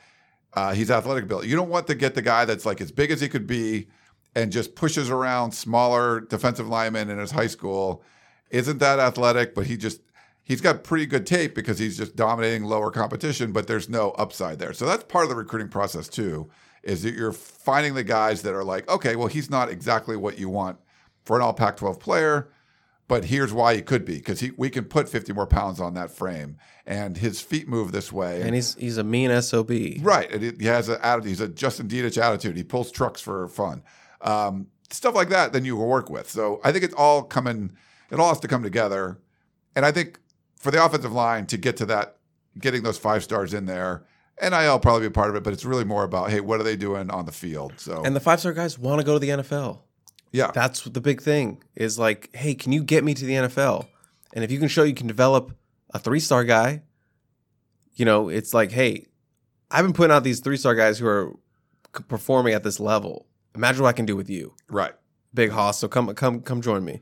uh, he's athletic ability. You don't want to get the guy that's like as big as he could be and just pushes around smaller defensive linemen in his high school. Isn't that athletic? But he just he's got pretty good tape because he's just dominating lower competition, but there's no upside there. So that's part of the recruiting process too, is that you're finding the guys that are like, okay, well, he's not exactly what you want for an all Pac 12 player, but here's why he could be because he we can put 50 more pounds on that frame and his feet move this way. And he's he's a mean sob. Right. And he has an attitude. He's a Justin Dedich attitude. He pulls trucks for fun. Um, stuff like that, then you will work with. So I think it's all coming, it all has to come together. And I think for the offensive line to get to that, getting those five stars in there, NIL probably be a part of it, but it's really more about, hey, what are they doing on the field? So, And the five star guys want to go to the NFL. Yeah. That's the big thing is like, hey, can you get me to the NFL? And if you can show you can develop a three star guy, you know, it's like, hey, I've been putting out these three star guys who are performing at this level. Imagine what I can do with you, right. Big Hoss. So come, come, come join me.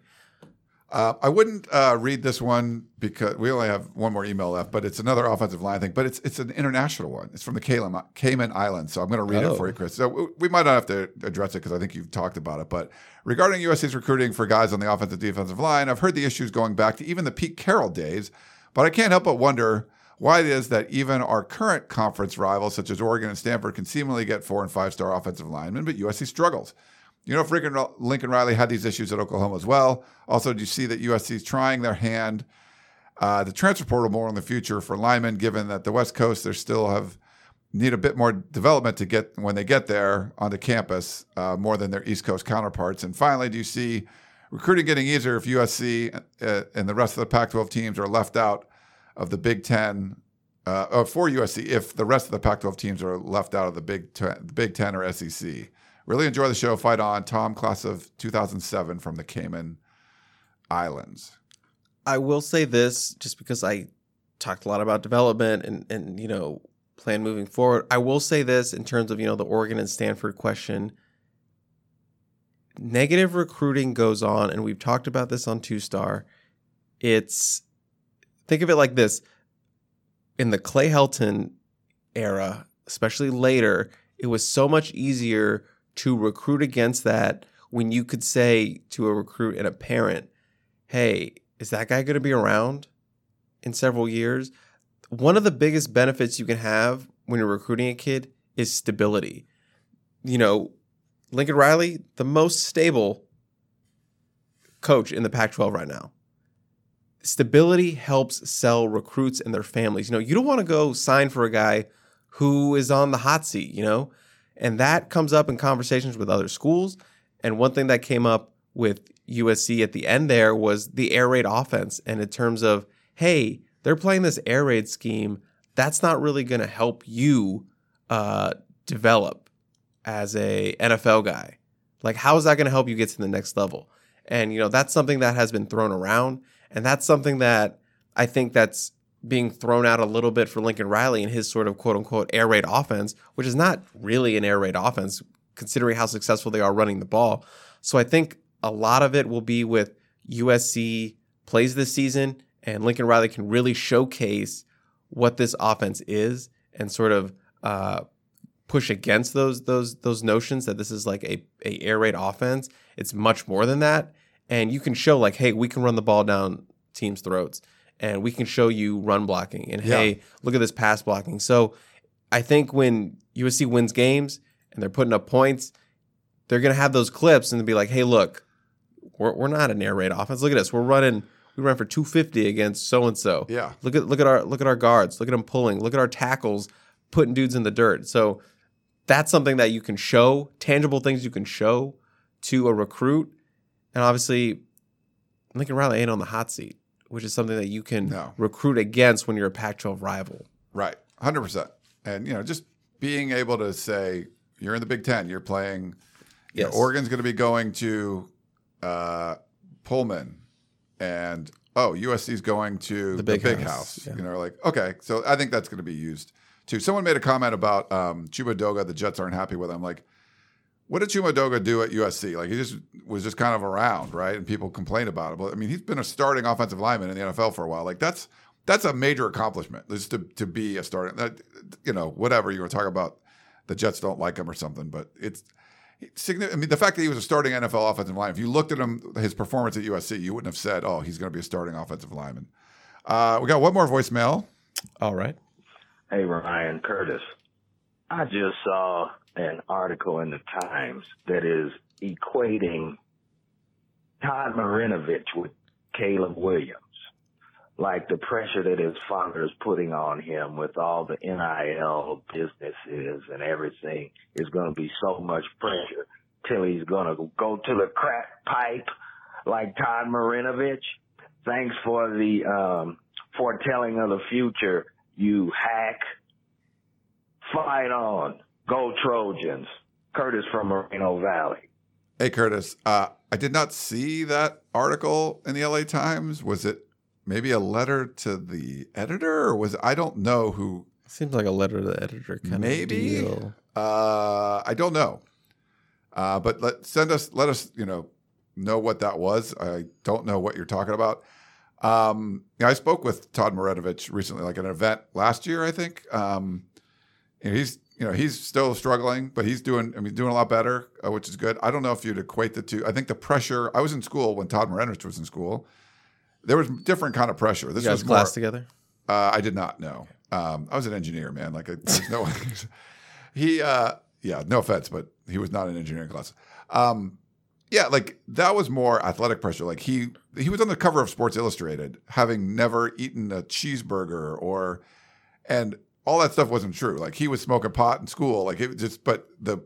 Uh, I wouldn't uh, read this one because we only have one more email left, but it's another offensive line thing. But it's it's an international one. It's from the Cayman, Cayman Islands. So I'm going to read Oh. it for you, Chris. So we- we might not have to address it because I think you've talked about it. But regarding USC's recruiting for guys on the offensive defensive line, I've heard the issues going back to even the Pete Carroll days. But I can't help but wonder why it is that even our current conference rivals, such as Oregon and Stanford, can seemingly get four and five star offensive linemen, but USC struggles. You know, Lincoln, Lincoln Riley had these issues at Oklahoma as well. Also, do you see that USC is trying their hand, uh, the transfer portal more in the future for linemen, given that the West Coast, they still have need a bit more development to get when they get there onto campus, uh, more than their East Coast counterparts. And finally, do you see recruiting getting easier if USC uh, and the rest of the Pac-12 teams are left out of the Big Ten? Uh, uh, for USC, if the rest of the Pac-12 teams are left out of the Big Ten, Big Ten or SEC. Really enjoy the show. Fight on, Tom, class of 2007 from the Cayman Islands. I will say this just because I talked a lot about development and, and you know, plan moving forward. I will say this in terms of, you know, the Oregon and Stanford question. Negative recruiting goes on, and we've talked about this on Two Star. It's think of it like this. In the Clay Helton era, especially later, it was so much easier to recruit against that when you could say to a recruit and a parent, hey, is that guy going to be around in several years? One of the biggest benefits you can have when you're recruiting a kid is stability. You know, Lincoln Riley, the most stable coach in the Pac 12 right now. Stability helps sell recruits and their families. You know, you don't want to go sign for a guy who is on the hot seat, you know? And that comes up in conversations with other schools. And one thing that came up with USC at the end there was the air raid offense. And in terms of, hey, they're playing this air raid scheme, that's not really going to help you uh, develop as a NFL guy. Like, how is that going to help you get to the next level? And you know, that's something that has been thrown around, and that's something that I think that's being thrown out a little bit for Lincoln Riley and his sort of quote unquote air raid offense, which is not really an air raid offense. considering how successful they are running the ball. So I think a lot of it will be with USC plays this season and Lincoln Riley can really showcase what this offense is and sort of uh, push against those those those notions that this is like a, a air raid offense. It's much more than that. And you can show like, hey, we can run the ball down teams' throats and we can show you run blocking and Yeah. hey, look at this pass blocking. So I think when USC wins games and they're putting up points, they're gonna have those clips and be like, hey, look, we're, we're not an air raid offense. Look at us. We're running we ran for 250 against so and so. Yeah. Look at look at our look at our guards. Look at them pulling. Look at our tackles putting dudes in the dirt. So that's something that you can show, tangible things you can show to a recruit. And obviously Lincoln Riley ain't on the hot seat, which is something that you can No. recruit against when you're a Pac-12 rival. Right, hundred percent. And you know, just being able to say you're in the Big Ten, you're playing. You know, Oregon's going to be going to uh, Pullman, and oh, USC's going to the Big Big, House, House. yeah. You know, like okay, so I think that's going to be used too. Someone made a comment about um, Chuma Edoga. The Jets aren't happy with him. Like, what did Chuma Edoga do at USC? Like he just was just kind of around, right? And people complain about it. But I mean, he's been a starting offensive lineman in the NFL for a while. Like that's that's a major accomplishment, just to to be a starting. That, you know, whatever you were talking about, the Jets don't like him or something, but it's. signi- I mean, the fact that he was a starting NFL offensive lineman, if you looked at him, his performance at USC, you wouldn't have said, oh, he's going to be a starting offensive lineman. Uh, we got one more voicemail. All right. Hey, Ryan Curtis. I just saw an article in the Times that is equating Todd Marinovich with Caleb Williams. Like the pressure that his father is putting on him with all the NIL businesses and everything is going to be so much pressure till he's going to go to the crack pipe like Todd Marinovich. Thanks for the um, foretelling of the future, you hack. Fight on. Go Trojans. Curtis from Moreno Valley. Hey, Curtis, uh, I did not see that article in the LA Times. Was it maybe a letter to the editor, or was it, I don't know who? Seems like a letter to the editor kind Maybe. of deal. Uh, I don't know. Uh, but let send us, let us, you know, know what that was. I don't know what you're talking about. Um, yeah, I spoke with Todd Marinovich recently, like at an event last year, I think. Um, you know, he's, you know, he's still struggling, but he's doing, I mean, doing a lot better, uh, which is good. I don't know if you'd equate the two. I think the pressure. I was in school when Todd Marinovich was in school. There was different kind of pressure. This You guys was more, class together? uh, I did not know. Um, I was an engineer, man. Like, I, there's no, he, uh, yeah, no offense, but he was not in engineering class. Um, yeah, like that was more athletic pressure. Like he, he was on the cover of Sports Illustrated, having never eaten a cheeseburger or, and all that stuff wasn't true. Like he was smoking pot in school. Like it just, but the,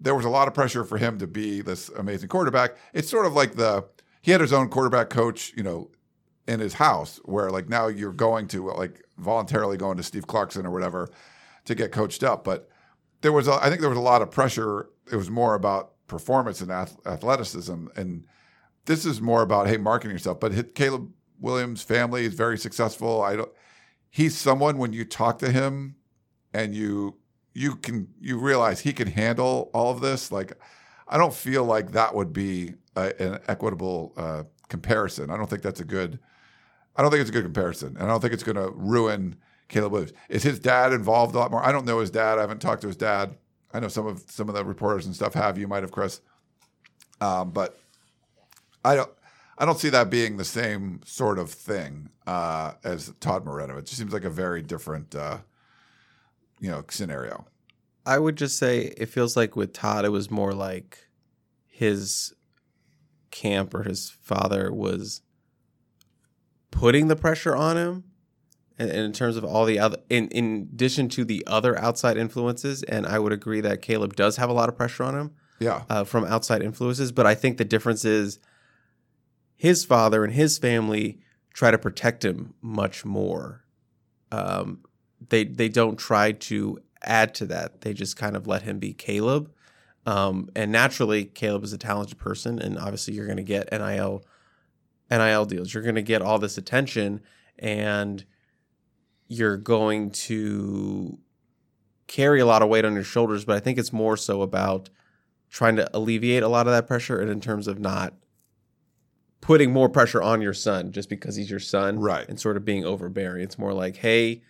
there was a lot of pressure for him to be this amazing quarterback. It's sort of like the, he had his own quarterback coach, you know, in his house where like now you're going to like voluntarily going to Steve Clarkson or whatever to get coached up. But there was, a, I think there was a lot of pressure. It was more about performance and ath- athleticism. And this is more about, hey, marketing yourself. But Caleb Williams' family is very successful. I don't, he's someone when you talk to him and you, you can, you realize he can handle all of this. Like, I don't feel like that would be a, an equitable uh, comparison. I don't think that's a good, I don't think it's a good comparison. And I don't think it's going to ruin Caleb Williams. Is his dad involved a lot more? I don't know his dad. I haven't talked to his dad. I know some of some of the reporters and stuff have. You might have, Chris. Um, but I don't. I don't see that being the same sort of thing uh, as Todd Moreno. It just seems like a very different, uh, you know, scenario. I would just say it feels like with Todd, it was more like his camp or his father was putting the pressure on him. And, and in terms of all the other, in, in addition to the other outside influences, and I would agree that Caleb does have a lot of pressure on him Yeah, uh, from outside influences. But I think the difference is his father and his family try to protect him much more. Um, they they don't try to add to that. They just kind of let him be Caleb. Um, and naturally, Caleb is a talented person, and obviously, you're going to get nil nil deals. You're going to get all this attention, and you're going to carry a lot of weight on your shoulders. But I think it's more so about trying to alleviate a lot of that pressure and in terms of not putting more pressure on your son just because he's your son Right. and sort of being overbearing it's more like hey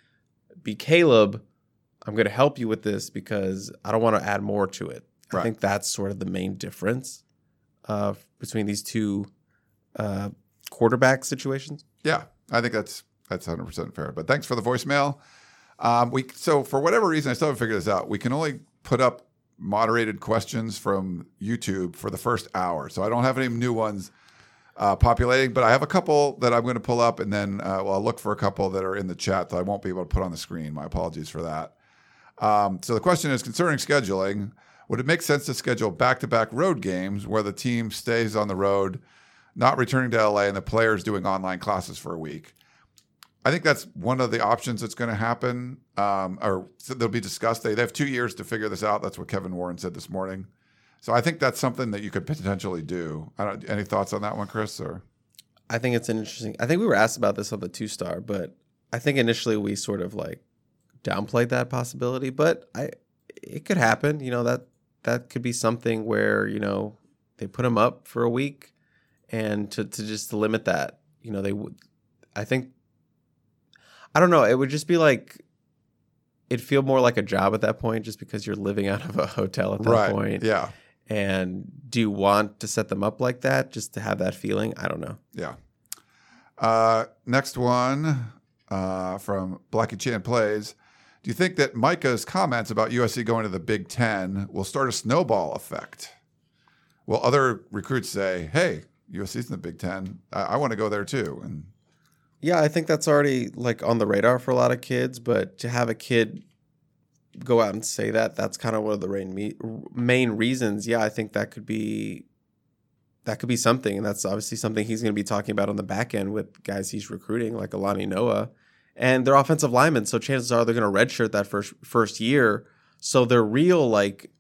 be caleb i'm going to help you with this because i don't want to add more to it Right. i think that's sort of the main difference uh, between these two uh, quarterback situations Yeah, I think that's that's 100 percent fair. But thanks for the voicemail. Um, we so for whatever reason, I still haven't figured this out. We can only put up moderated questions from YouTube for the first hour, so I don't have any new ones uh, populating. But I have a couple that I'm going to pull up, and then uh, well, I'll look for a couple that are in the chat that I won't be able to put on the screen. My apologies for that. Um, so the question is concerning scheduling. Would it make sense to schedule back-to-back road games where the team stays on the road, not returning to LA, and the players doing online classes for a week? I think that's one of the options that's going to happen, um, or they'll be discussed. They, they have two years to figure this out. That's what Kevin Warren said this morning. So I think that's something that you could potentially do. I don't, any thoughts on that one, Chris? Or I think it's an interesting. I think we were asked about this on the two star, but I think initially we sort of like downplayed that possibility. But I, it could happen. You know that that could be something where you know they put them up for a week, and to to just to limit that, you know they would. I think. I don't know. It would just be like. It'd feel more like a job at that point, just because you're living out of a hotel at that right? point. Yeah, And do you want to set them up like that just to have that feeling? I don't know. yeah. Uh, next one uh, from Blackie Chan plays. Do you think that Micah's comments about USC going to the Big Ten will start a snowball effect? Will other recruits say, "Hey, USC's in the Big Ten. I, I want to go there too"? And Yeah, I think that's already like on the radar for a lot of kids, but to have a kid go out and say that, that's kind of one of the main reasons. Yeah, I think that could be that could be something, and that's obviously something he's going to be talking about on the back end with guys he's recruiting, like Alani Noa, and they're offensive linemen. So chances are they're going to redshirt that first first year. So their real like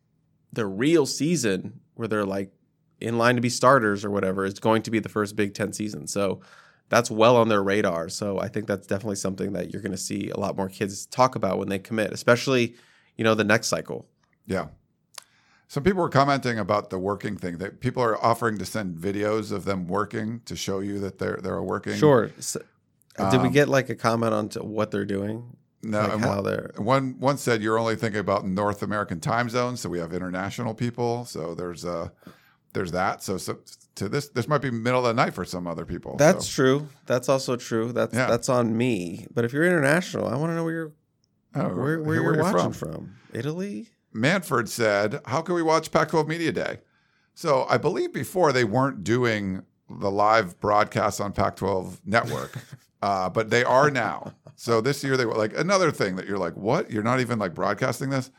their real season where they're like in line to be starters or whatever is going to be the first Big Ten season. So that's well on their radar. So I think that's definitely something that you're going to see a lot more kids talk about when they commit, especially you know the next cycle. Yeah. Some people were commenting about the working thing. That people are offering to send videos of them working to show you that they're they're working. Sure. So, did we Um, get like a comment on to what they're doing? No, like and how one, they're one one said you're only thinking about North American time zones, so we have international people. So there's uh there's that. So, so to this this might be middle of the night for some other people. That's so. true. That's also true. That's Yeah. that's on me. But if you're international, I want to know where you're Oh, where, where here you're watching from. from. Italy? Manford said, How can we watch Pac 12 Media Day? So I believe before they weren't doing the live broadcast on Pac 12 Network, uh, but they are now. So this year they were like another thing that you're like, What? You're not even like broadcasting this?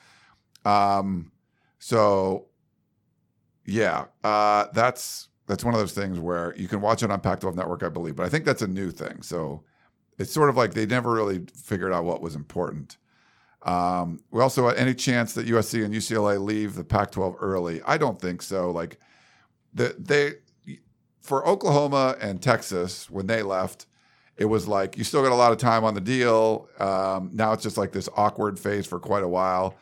Um, so yeah, uh, that's that's one of those things where you can watch it on Pac 12 Network, I believe, but I think that's a new thing. So it's sort of like they never really figured out what was important. Um, we also had any chance that USC and UCLA leave the Pac-12 early? I don't think so. Like the they for Oklahoma and Texas when they left, it was like you still got a lot of time on the deal. Um, now it's just like this awkward phase for quite a while.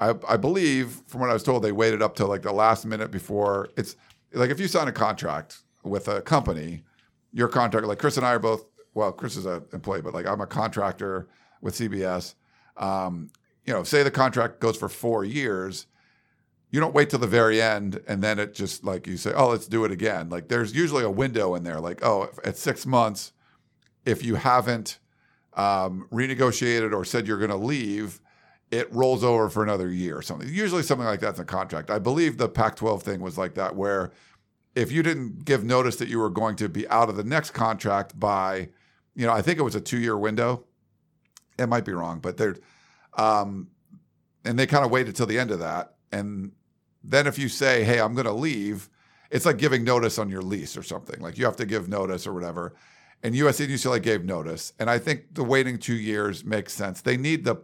I, I believe, from what I was told, they waited up till like the last minute before. It's like if you sign a contract with a company, your contract, like Chris and I are both. Well, Chris is an employee, but like I'm a contractor with CBS um, you know, say the contract goes for four years, you don't wait till the very end and then it just like you say, oh, let's do it again. Like there's usually a window in there, like, oh, at six months, if you haven't um, renegotiated or said you're going to leave, it rolls over for another year or something. Usually something like that's in a contract. I believe the Pac 12 thing was like that, where if you didn't give notice that you were going to be out of the next contract by, you know, I think it was a two year window. It might be wrong, but they're, um, and they kind of waited till the end of that. And then if you say, hey, I'm going to leave, it's like giving notice on your lease or something. Like you have to give notice or whatever. And USC and UCLA gave notice. And I think the waiting two years makes sense. They need the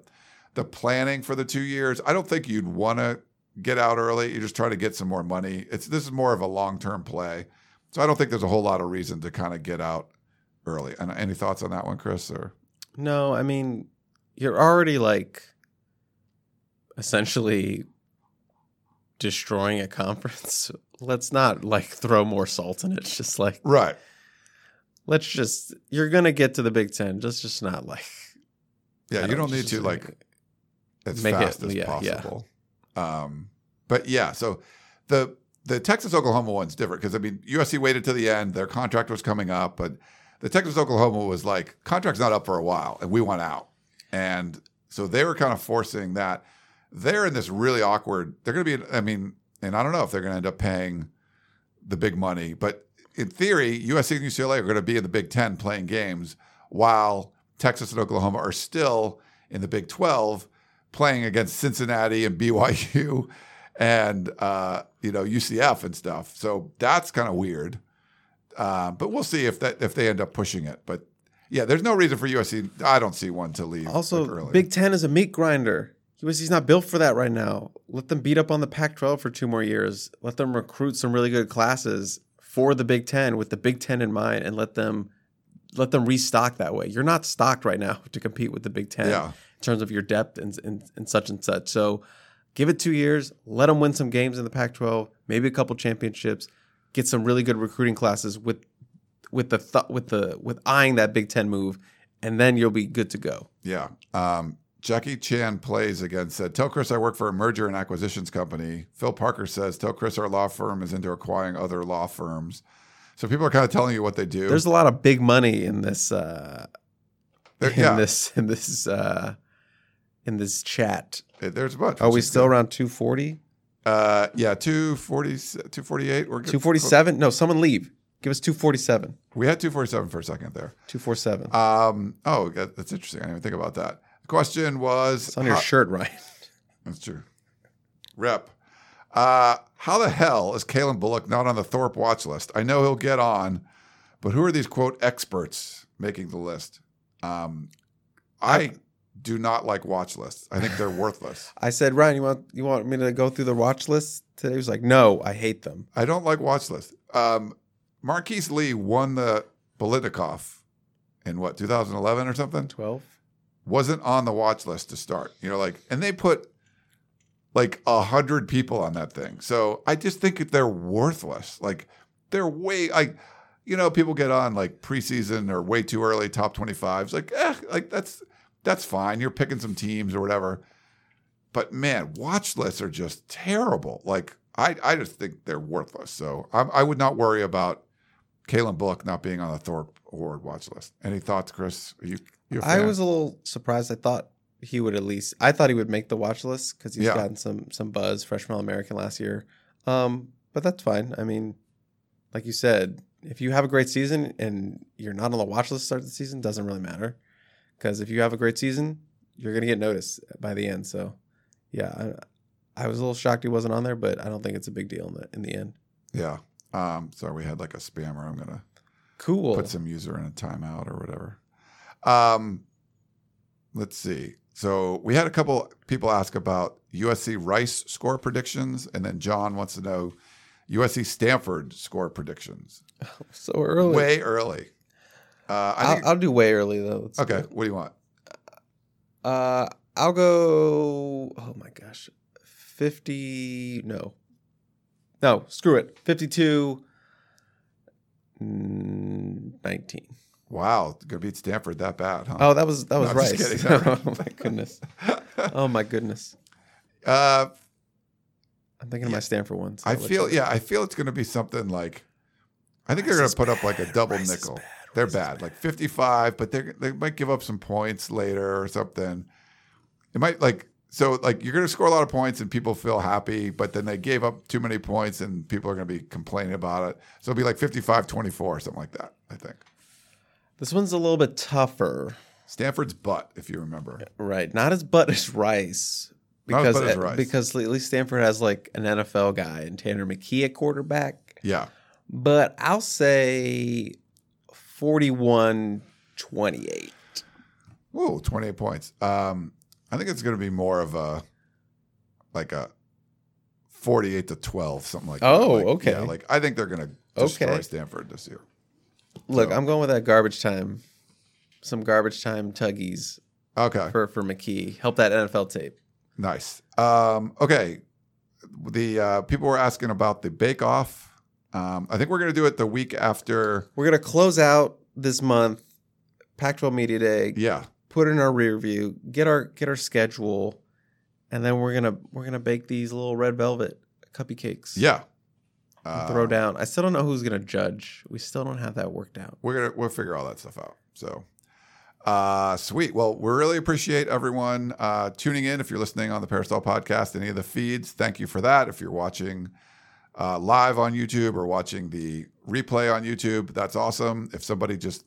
the planning for the two years. I don't think you'd want to get out early. You're just try to get some more money. It's this is more of a long term play. So I don't think there's a whole lot of reason to kind of get out early. And any thoughts on that one, Chris? Or No, I mean, you're already like essentially destroying a conference, let's not like throw more salt in it. It's just like Right. let's just you're gonna get to the Big Ten. Just just not like Yeah, you don't need to like as Make it- fast as yeah, yeah. possible. Um, but yeah, so the the Texas Oklahoma one's different because I mean USC waited to the end. Their contract was coming up, but the Texas Oklahoma was like contract's not up for a while, and we went out, and so they were kind of forcing that. They're in this really awkward. They're going to be. I mean, and I don't know if they're going to end up paying the big money, but in theory, USC and UCLA are going to be in the Big Ten playing games, while Texas and Oklahoma are still in the Big Twelve playing against Cincinnati and BYU and uh, you know UCF and stuff. So that's kind of weird. Uh, but we'll see if that if they end up pushing it. But yeah, there's no reason for USC. I don't see one to leave. Also, like, early. Big Ten is a meat grinder. USC's not built for that right now. Let them beat up on the Pac-12 for two more years. Let them recruit some really good classes for the Big Ten with the Big Ten in mind, and let them let them restock that way. You're not stocked right now to compete with the Big Ten Yeah. in terms of your depth and, and, and such and such. So give it two years. Let them win some games in the Pac-12, maybe a couple championships. Get some really good recruiting classes with with the th- with the with eyeing that Big Ten move, and then you'll be good to go. Yeah. Um, Jackie Chan plays again said, Tell Chris I work for a merger and acquisitions company. Phil Parker says, Tell Chris our law firm is into acquiring other law firms. So people are kind of telling you what they do. There's a lot of big money in this uh There- in yeah. this in this uh in this chat. There's a bunch. Are we still good. around 240? Uh, yeah, 240, 248. We're good. 247? No, someone leave. Give us 247. We had 247 for a second there. 247. Um, oh, that- that's interesting. I didn't even think about that. The question was it's on your how- shirt, Ryan. That's true. Rep. Uh, how the hell is Calen Bullock not on the Thorpe watch list? I know he'll get on, but who are these quote experts making the list? Um, I do not like watch lists. I think they're worthless. I said, Ryan, you want you want me to go through the watch list today? He was like, No, I hate them. I don't like watch lists. Um, Marquise Lee won the Biletnikoff in what 2011 or something. 12. wasn't on the watch list to start. You know, like, and they put like a hundred people on that thing. So I just think they're worthless. Like, they're way like, you know, people get on like preseason or way too early top twenty fives. Like, eh, like that's that's fine. You're picking some teams or whatever. But man, watch lists are just terrible. Like, I I just think they're worthless. So I, I would not worry about Calen Bullock not being on the Thorpe Award watch list. Any thoughts, Chris? Are you? I was a little surprised. I thought he would at least. I thought he would make the watch list because he's Yeah. gotten some some buzz freshman All American last year. Um, but that's fine. I mean, like you said, if you have a great season and you're not on the watch list to start the season, doesn't really matter. Because if you have a great season, you're gonna get noticed by the end. So, yeah, I, I was a little shocked he wasn't on there, but I don't think it's a big deal in the in the end. Yeah. Um, sorry, we had like a spammer. I'm gonna Cool. put some user in a timeout or whatever. Um, let's see. So we had a couple people ask about USC Rice score predictions, and then John wants to know USC Stanford score predictions. so early. Way early. Uh, I I'll, think, I'll do way early though. Let's okay. What do you want? Uh, I'll go. Oh my gosh, fifty. No, no. Screw it. Fifty-two. mm, Nineteen. Wow, gonna beat Stanford that bad, huh? Oh, that was that was No, just right. kidding. oh my goodness. Oh my goodness. Uh, I'm thinking of my Stanford ones. I feel yeah, I feel it's going to be something like I think they're gonna put up like a double Rice nickel. They're bad, like 55, but they they might give up some points later or something. It might like so like you're going to score a lot of points and people feel happy, but then they gave up too many points and people are going to be complaining about it. So it'll be like 55-24 or something like that, I think. This one's a little bit tougher, Stanford's butt, if you remember. right? Not as butt as Rice. As Because, as Rice. because at least Stanford has like an NFL guy and Tanner McKee at quarterback. Yeah. but I'll say 41 28. Whoa, 28 points. Um, I think it's going to be more of a like a 48 to 12, something like that. Oh, Like, okay. Yeah, like I think they're going to destroy Okay. Stanford this year. Look, So- I'm going with that garbage time. Some garbage time tuggies Okay. for, for McKee. Help that NFL tape. Nice. Um, okay. the uh, people were asking about the Bake Off. Um, I think we're going to do it the week after. We're gonna close out this month, Pac-12 Media Day. Yeah, Put in our rear view. Get our get our schedule, and then we're gonna we're gonna bake these little red velvet cuppy cakes. yeah. Uh, throw down. I still don't know who's gonna judge. We still don't have that worked out. we're gonna we'll figure all that stuff out. So, uh, sweet. Well, we really appreciate everyone uh, tuning in. If you're listening on the Peristyle podcast, any of the feeds, thank you for that. If you're watching uh, live on YouTube or watching the replay on YouTube, that's awesome. If somebody just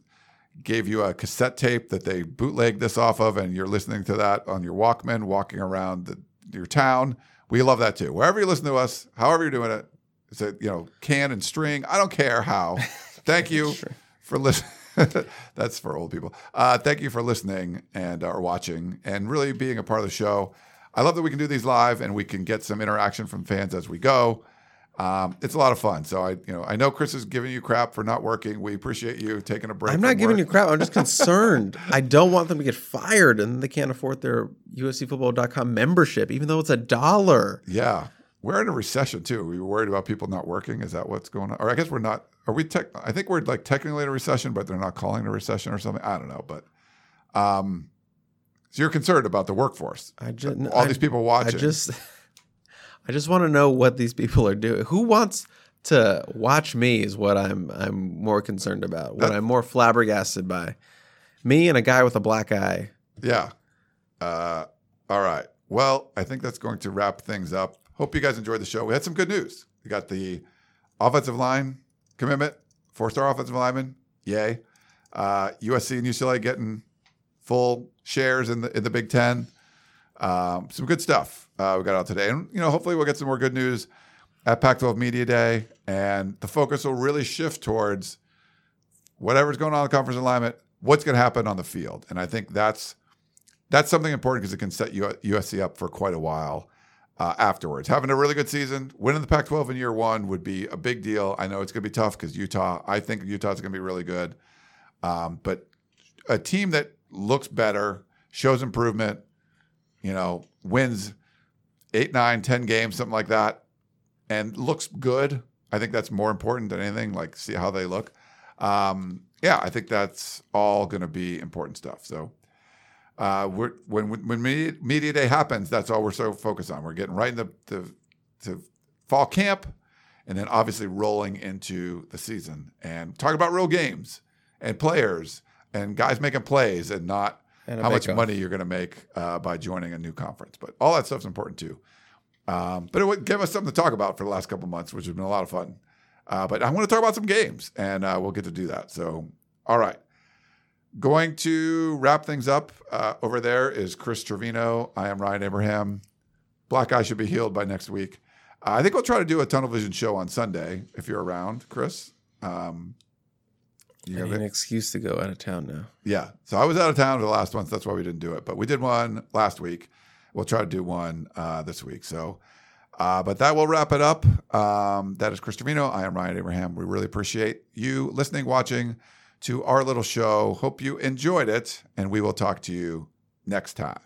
gave you a cassette tape that they bootlegged this off of, and you're listening to that on your Walkman, walking around the, your town, we love that too. Wherever you listen to us, however you're doing it, it, is it you know can and string? I don't care how. Thank you for listening. That's for old people. Uh, thank you for listening and or watching and really being a part of the show. I love that we can do these live and we can get some interaction from fans as we go. Um, it's a lot of fun. So I, you know, I know Chris is giving you crap for not working. We appreciate you taking a break. I'm not giving you crap. I'm just concerned. I don't want them to get fired and they can't afford their USCFootball.com membership, even though it's a dollar. Yeah, we're in a recession too. We were worried about people not working. Is that what's going on? Or I guess we're not. Are we? Tech, I think we're like technically in a recession, but they're not calling it a recession or something. I don't know. But um, so you're concerned about the workforce. I just all I- these people watching. I just I just want to know what these people are doing. Who wants to watch me is what I'm I'm more concerned about. What I'm more flabbergasted by. Me and a guy with a black eye. Yeah. Uh, all right. Well, I think that's going to wrap things up. Hope you guys enjoyed the show. We had some good news. We got the offensive line commitment, four star offensive lineman. Yay. Uh, USC and UCLA getting full shares in the in the Big Ten. Um, some good stuff uh, we got out today, and you know, hopefully, we'll get some more good news at Pac-12 Media Day, and the focus will really shift towards whatever's going on in the conference alignment. What's going to happen on the field, and I think that's that's something important because it can set USC up for quite a while uh, afterwards. Having a really good season, winning the Pac-12 in year one would be a big deal. I know it's going to be tough because Utah. I think Utah's going to be really good, um, but a team that looks better, shows improvement, you know, wins eight, nine, ten games, something like that, and looks good. I think that's more important than anything. Like see how they look. Um, yeah, I think that's all going to be important stuff. So uh, we're, when when media, media day happens, that's all we're so focused on. We're getting right into the, to fall camp, and then obviously rolling into the season and talking about real games and players and guys making plays and not how much bake-off. money you're going to make uh, by joining a new conference. But all that stuff's important too. Um, but it would give us something to talk about for the last couple months, which has been a lot of fun. Uh, but I want to talk about some games, and uh, we'll get to do that. So, all right. Going to wrap things up. Uh, over there is Chris Trevino. I am Ryan Abraham. Black eye should be healed by next week. Uh, I think we'll try to do a Tunnel Vision show on Sunday if you're around, Chris. Um, you I got need an excuse to go out of town now. Yeah. So I was out of town for the last one, so that's why we didn't do it. But we did one last week. We'll try to do one uh, this week. So, uh, but that will wrap it up. Um, that is Chris Trevino. I am Ryan Abraham. We really appreciate you listening, watching to our little show. Hope you enjoyed it, and we will talk to you next time.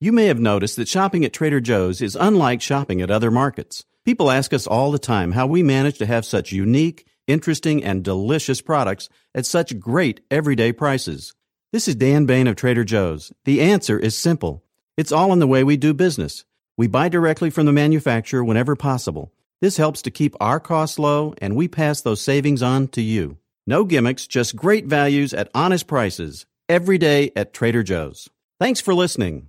You may have noticed that shopping at Trader Joe's is unlike shopping at other markets. People ask us all the time how we manage to have such unique, interesting, and delicious products at such great everyday prices. This is Dan Bane of Trader Joe's. The answer is simple. It's all in the way we do business. We buy directly from the manufacturer whenever possible. This helps to keep our costs low, and we pass those savings on to you. No gimmicks, just great values at honest prices. Every day at Trader Joe's. Thanks for listening.